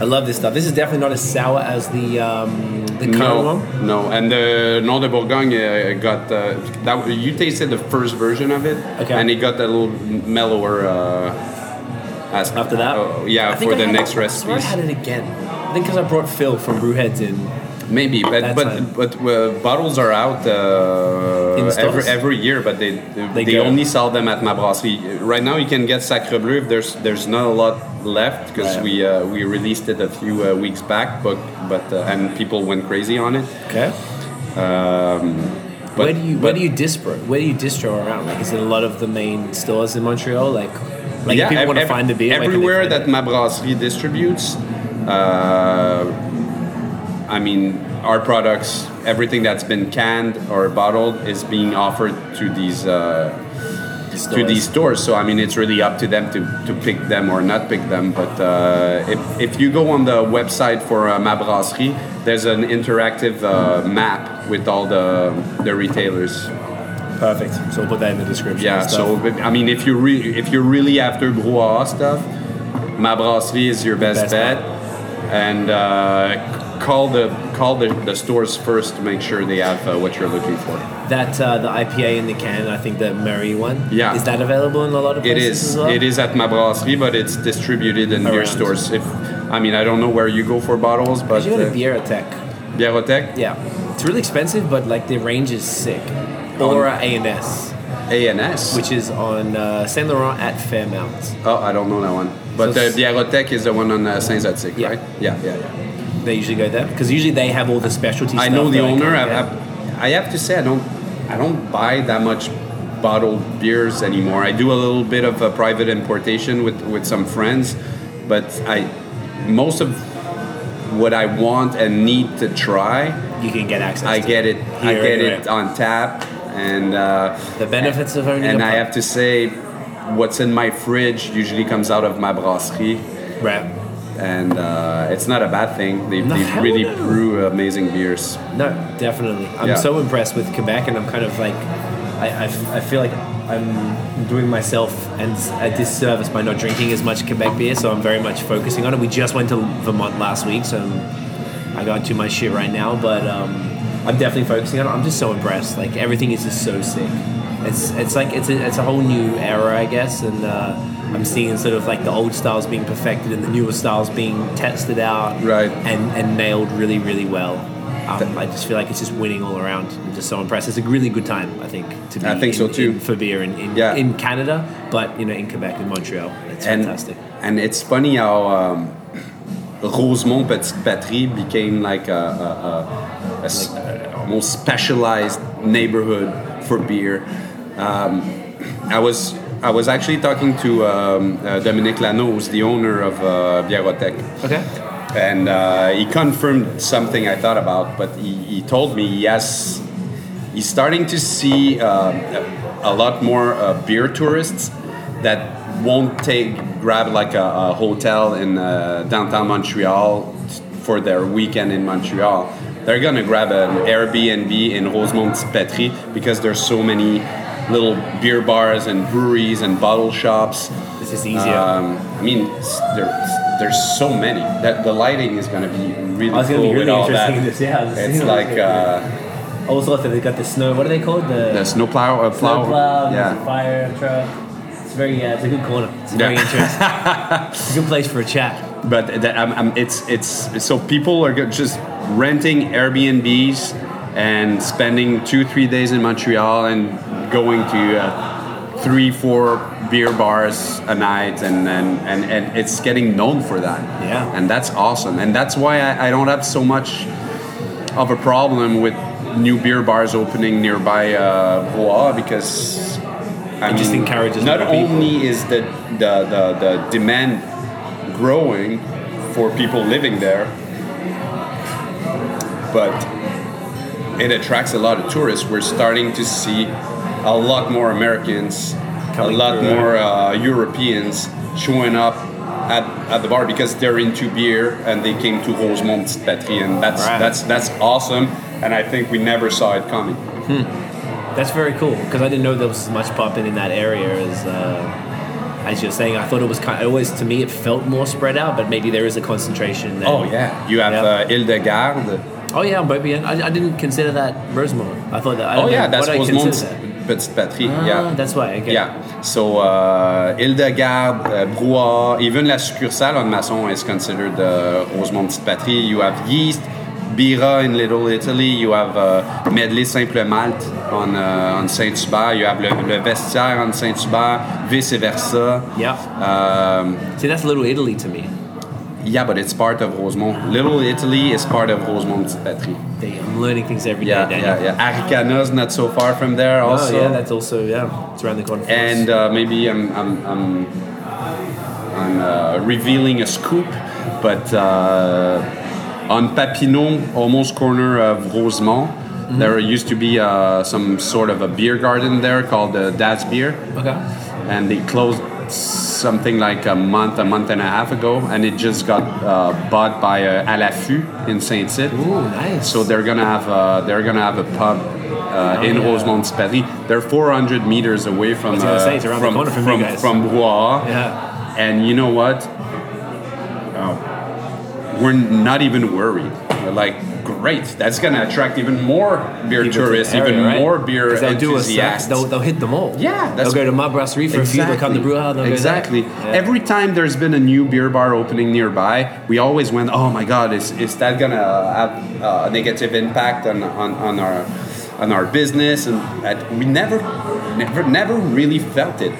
I love this stuff. This is definitely not as sour as the um, the current No, one. no, and the Nom de Bourgogne uh, got uh, that. You tasted the first version of it, Okay. and it got a little mellower. Uh, as, After that, uh, yeah, for the had- next recipes. I had it again. I think because I brought Phil from Brewheads in. Maybe, but but time. but uh, bottles are out uh, every every year, but they they, They only sell them at Ma Brasserie. Right now, you can get Sacre Bleu. If there's there's not a lot left because Right. we uh, we released it a few uh, weeks back, but but uh, and people went crazy on it. Okay. Um, but, where do you but- where do you distro? Where do you distro around? Like, is it a lot of the main stores in Montreal? Like, like if people ev- want to ev- find the beer, where can they everywhere that it? Ma Brasserie distributes. Uh, I mean, our products, everything that's been canned or bottled, is being offered to these uh, to these stores. So I mean, it's really up to them to, to pick them or not pick them. But uh, if, if you go on the website for uh, Ma Brasserie, there's an interactive uh, map with all the the retailers. Perfect. So we'll put that in the description. Yeah, so I mean, if you're re- if you're really after brouhaha stuff, Ma Brasserie is your best, Best bet, and uh, call the call the, the stores first to make sure they have uh, what you're looking for. that uh, the IPA in the can, I think the Murray one. Yeah. Is that available in a lot of It places is as well? it is at Ma Brasserie, but it's distributed in beer stores. If I mean, I don't know where you go for bottles, but You got a uh, Bierotech. Biérotech, Yeah. It's really expensive, but like the range is sick. Or A&S, ANS. which is on uh, Saint Laurent at Fairmount. oh, I don't know that one. But So uh, s- Biérotech is the one on uh, Saint-Zotique, Yeah. right? Yeah, yeah, yeah. They usually go there because usually they have all the specialty I know the owner. I. I, I have to say, I don't, I don't buy that much bottled beers anymore. I do a little bit of a private importation with with some friends, but I, most of what I want and need to try, you can get access. I to get it. I get it on tap, and uh, The benefits of owning and I have to say, what's in my fridge usually comes out of my brasserie. Right. And uh, it's not a bad thing. They, No, they really no. brew amazing beers. No, definitely. I'm Yeah. so impressed with Quebec, and I'm kind of like, I I feel like I'm doing myself and a disservice by not drinking as much Quebec beer. So I'm very much focusing on it. We just went to Vermont last week, so I got into my shit right now. But um, I'm definitely focusing on it. I'm just so impressed. Like everything is just so sick. It's it's like it's a, it's a whole new era, I guess, and. Uh, I'm seeing sort of like the old styles being perfected and the newer styles being tested out Right. and, and nailed really, really well. Um, I just feel like it's just winning all around. I'm just so impressed. It's a really good time, I think, to be I think in, so too. in- for beer in, in, Yeah. in Canada, but you know, in Quebec in Montreal. It's and, fantastic. And it's funny how um, Rosemont Petite Patrie became like a, a, a- a almost specialized neighborhood for beer. Um, I was I was actually talking to um, uh, Dominique Lano, who's the owner of uh, Biérotech. Okay. and uh, he confirmed something I thought about. But he, he told me yes, he's starting to see uh, a, a lot more uh, beer tourists that won't take grab like a, a hotel in uh, downtown Montreal for their weekend in Montreal. They're gonna grab an Airbnb in Rosemont Petrie because there's so many little beer bars and breweries and bottle shops. This is easier. Um, I mean, s- there, there's so many that the lighting is going to be really Oh, cool be with really all interesting that. to see it's like uh, also, if they got the snow. What are they called? The, the snowplow, uh, plow. snowplow. there's yeah. fire truck. It's very. Uh, it's a good corner. It's very interesting. it's a good place for a chat. But that, um, um, it's it's so people are just renting Airbnbs and spending two three days in Montreal and going to uh, three, four beer bars a night, and and, and, and it's getting known for that. Yeah. and that's awesome, and that's why I, I don't have so much of a problem with new beer bars opening nearby uh, because I It just mean, encourages not only is the, the, the, the demand growing for people living there, but it attracts a lot of tourists. We're starting to see a lot more Americans, Coming a lot through, more uh, Europeans showing up at, at the bar because they're into beer and they came to Rosemont Petite Patrie, and that's Right. that's that's awesome. And I think we never saw it coming. That's very cool because I didn't know there was as much popping in that area as uh, as you're saying. I thought it was kind. Of, always to me, it felt more spread out, but maybe there is a concentration. There. Oh yeah, you have Yeah. uh, Isle de Garde. Oh yeah, maybe I, I didn't consider that Rosemont. I thought that. I Oh yeah, know, that's what I Rosemont that? Petite Patrie. Ah, yeah. that's why. Okay. Yeah. So uh, Ile-de-Garde, uh, Brouhaha, even la succursale on Masson is considered uh, Rosemont Petite Patrie. You have yeast, Bira in Little Italy. You have uh, Medley Simple Malt on uh, on Saint-Hubert. You have le, le Vestiaire on Saint-Hubert, vice versa. Yeah. Um, See, that's Little Italy to me. Yeah, but it's part of Rosemont. Little Italy is part of Rosemont Petite Patrie. They, I'm learning things every day. Yeah, Daniel. yeah, yeah. Aricana's not so far from there Also, Oh yeah, that's also yeah. It's around the corner. And uh, maybe I'm I'm I'm, I'm uh, revealing a scoop, but uh, on Papineau, almost corner of Rosemont, Mm-hmm. there used to be uh, some sort of a beer garden there called uh, Dad's Beer, okay. and they closed something like a month, a month and a half ago, and it just got uh, bought by uh, À la Fût in Saint Tite. Ooh, nice. So they're gonna have a, they're gonna have a pub uh, in Oh, yeah. Rosemont Paris. They're 400 meters away from uh, say, it's around the from from from Brouhaha. Yeah. And you know what? Oh, we're not even worried. We're like, great. That's gonna attract even more beer to the tourists, area, even right? more beer they'll do a enthusiasts. they'll, they'll hit them all. Yeah, that's- they'll go to Ma Brasserie for a few. They'll come to Brouhaha. They'll exactly. Go. Yeah. Every time there's been a new beer bar opening nearby, we always went, "Oh my God, is, is that gonna have uh, a negative impact on, on, on our on our business?" And we never, never, never really felt it.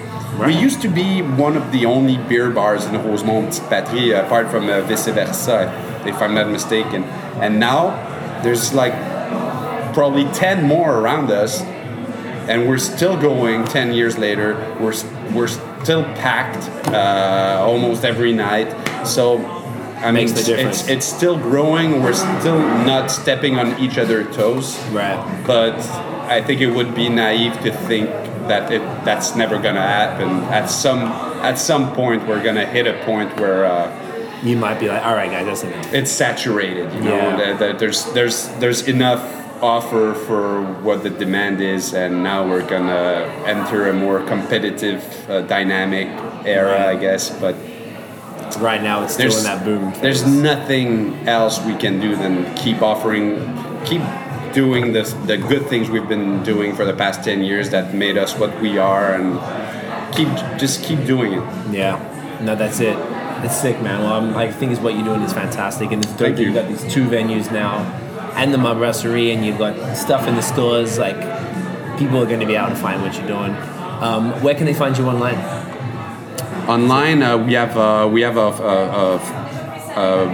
We used to be one of the only beer bars in Rosemont Patrie, apart from uh, Vice Versa, if I'm not mistaken. And now there's like probably 10 more around us and we're still going 10 years later we're, we're still packed uh, almost every night so I mean, Makes it's, it's, it's still growing. We're still not stepping on each other's toes. Right. But I think it would be naive to think that it that's never gonna happen. At some at some point, we're gonna hit a point where uh, You might be like, all right, guys, that's enough. it's saturated. You know, Yeah. that, that there's there's there's enough offer for what the demand is, and now we're gonna enter a more competitive, uh, dynamic era, I guess. But Right now, it's still in that boom. there's nothing else we can do than keep offering, keep doing this the good things we've been doing for the past ten years that made us what we are, and keep just keep doing it. Yeah, no, that's it. It's sick, man. Well, I'm, I think is what you're doing is fantastic, and it's dope Thank that you. you've got these two venues now, and the Ma Brasserie, and you've got stuff in the stores. Like, people are going to be able to find what you're doing. Um, where can they find you online? Online, uh, we have uh, we have a, a, a, a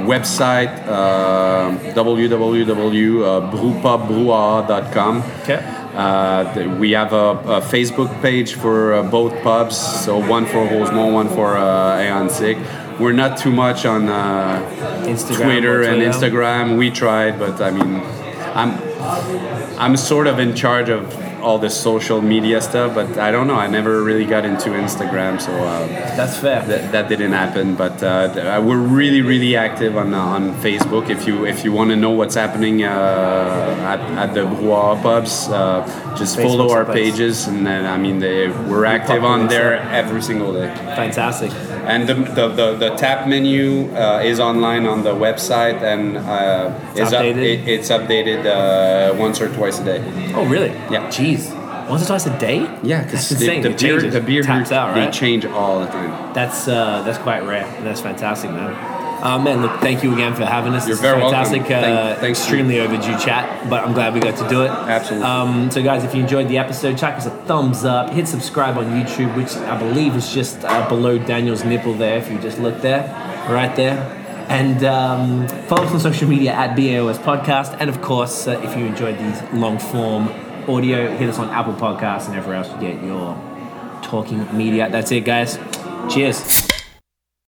website uh, www.brewpubbrouhaha.com. Okay. Uh, we have a, a Facebook page for uh, both pubs, so one for Rosemont, one for uh, Ahuntsic We're not too much on uh, Instagram Twitter and Instagram. We tried, but I mean, I'm I'm sort of in charge of all the social media stuff, but I don't know. I never really got into Instagram, so. Uh, That's fair. that, that didn't happen. But uh, we're really, really active on uh, on Facebook. If you if you want to know what's happening uh, at, at the Brouhaha pubs, uh, just follow our pages, and then I mean they, we're active on there every single day. Fantastic. And the, the, the, the tap menu uh, is online on the website, and uh, It's is up- updated? it- it's updated uh, once or twice a day. Oh, really? Yeah. Jeez. Once or twice a day? Yeah, that's because insane. the, It beer the beer taps here, out, they right? change all the time. That's uh, that's quite rare. That's fantastic, man. Uh, man, look, thank you again for having us. You're This is very welcome. fantastic. Uh, Thank- thanks. extremely overdue chat, but I'm glad we got to do it. Absolutely. Um, so, guys, if you enjoyed the episode, chuck us a thumbs up. Hit subscribe on YouTube, which I believe is just uh, below Daniel's nipple there. If you just look there, right there. And um, follow us on social media at BAOS Podcast. And of course, uh, if you enjoyed these long form audio, hit us on Apple Podcasts and everywhere else you get your talking media. That's it, guys. Cheers.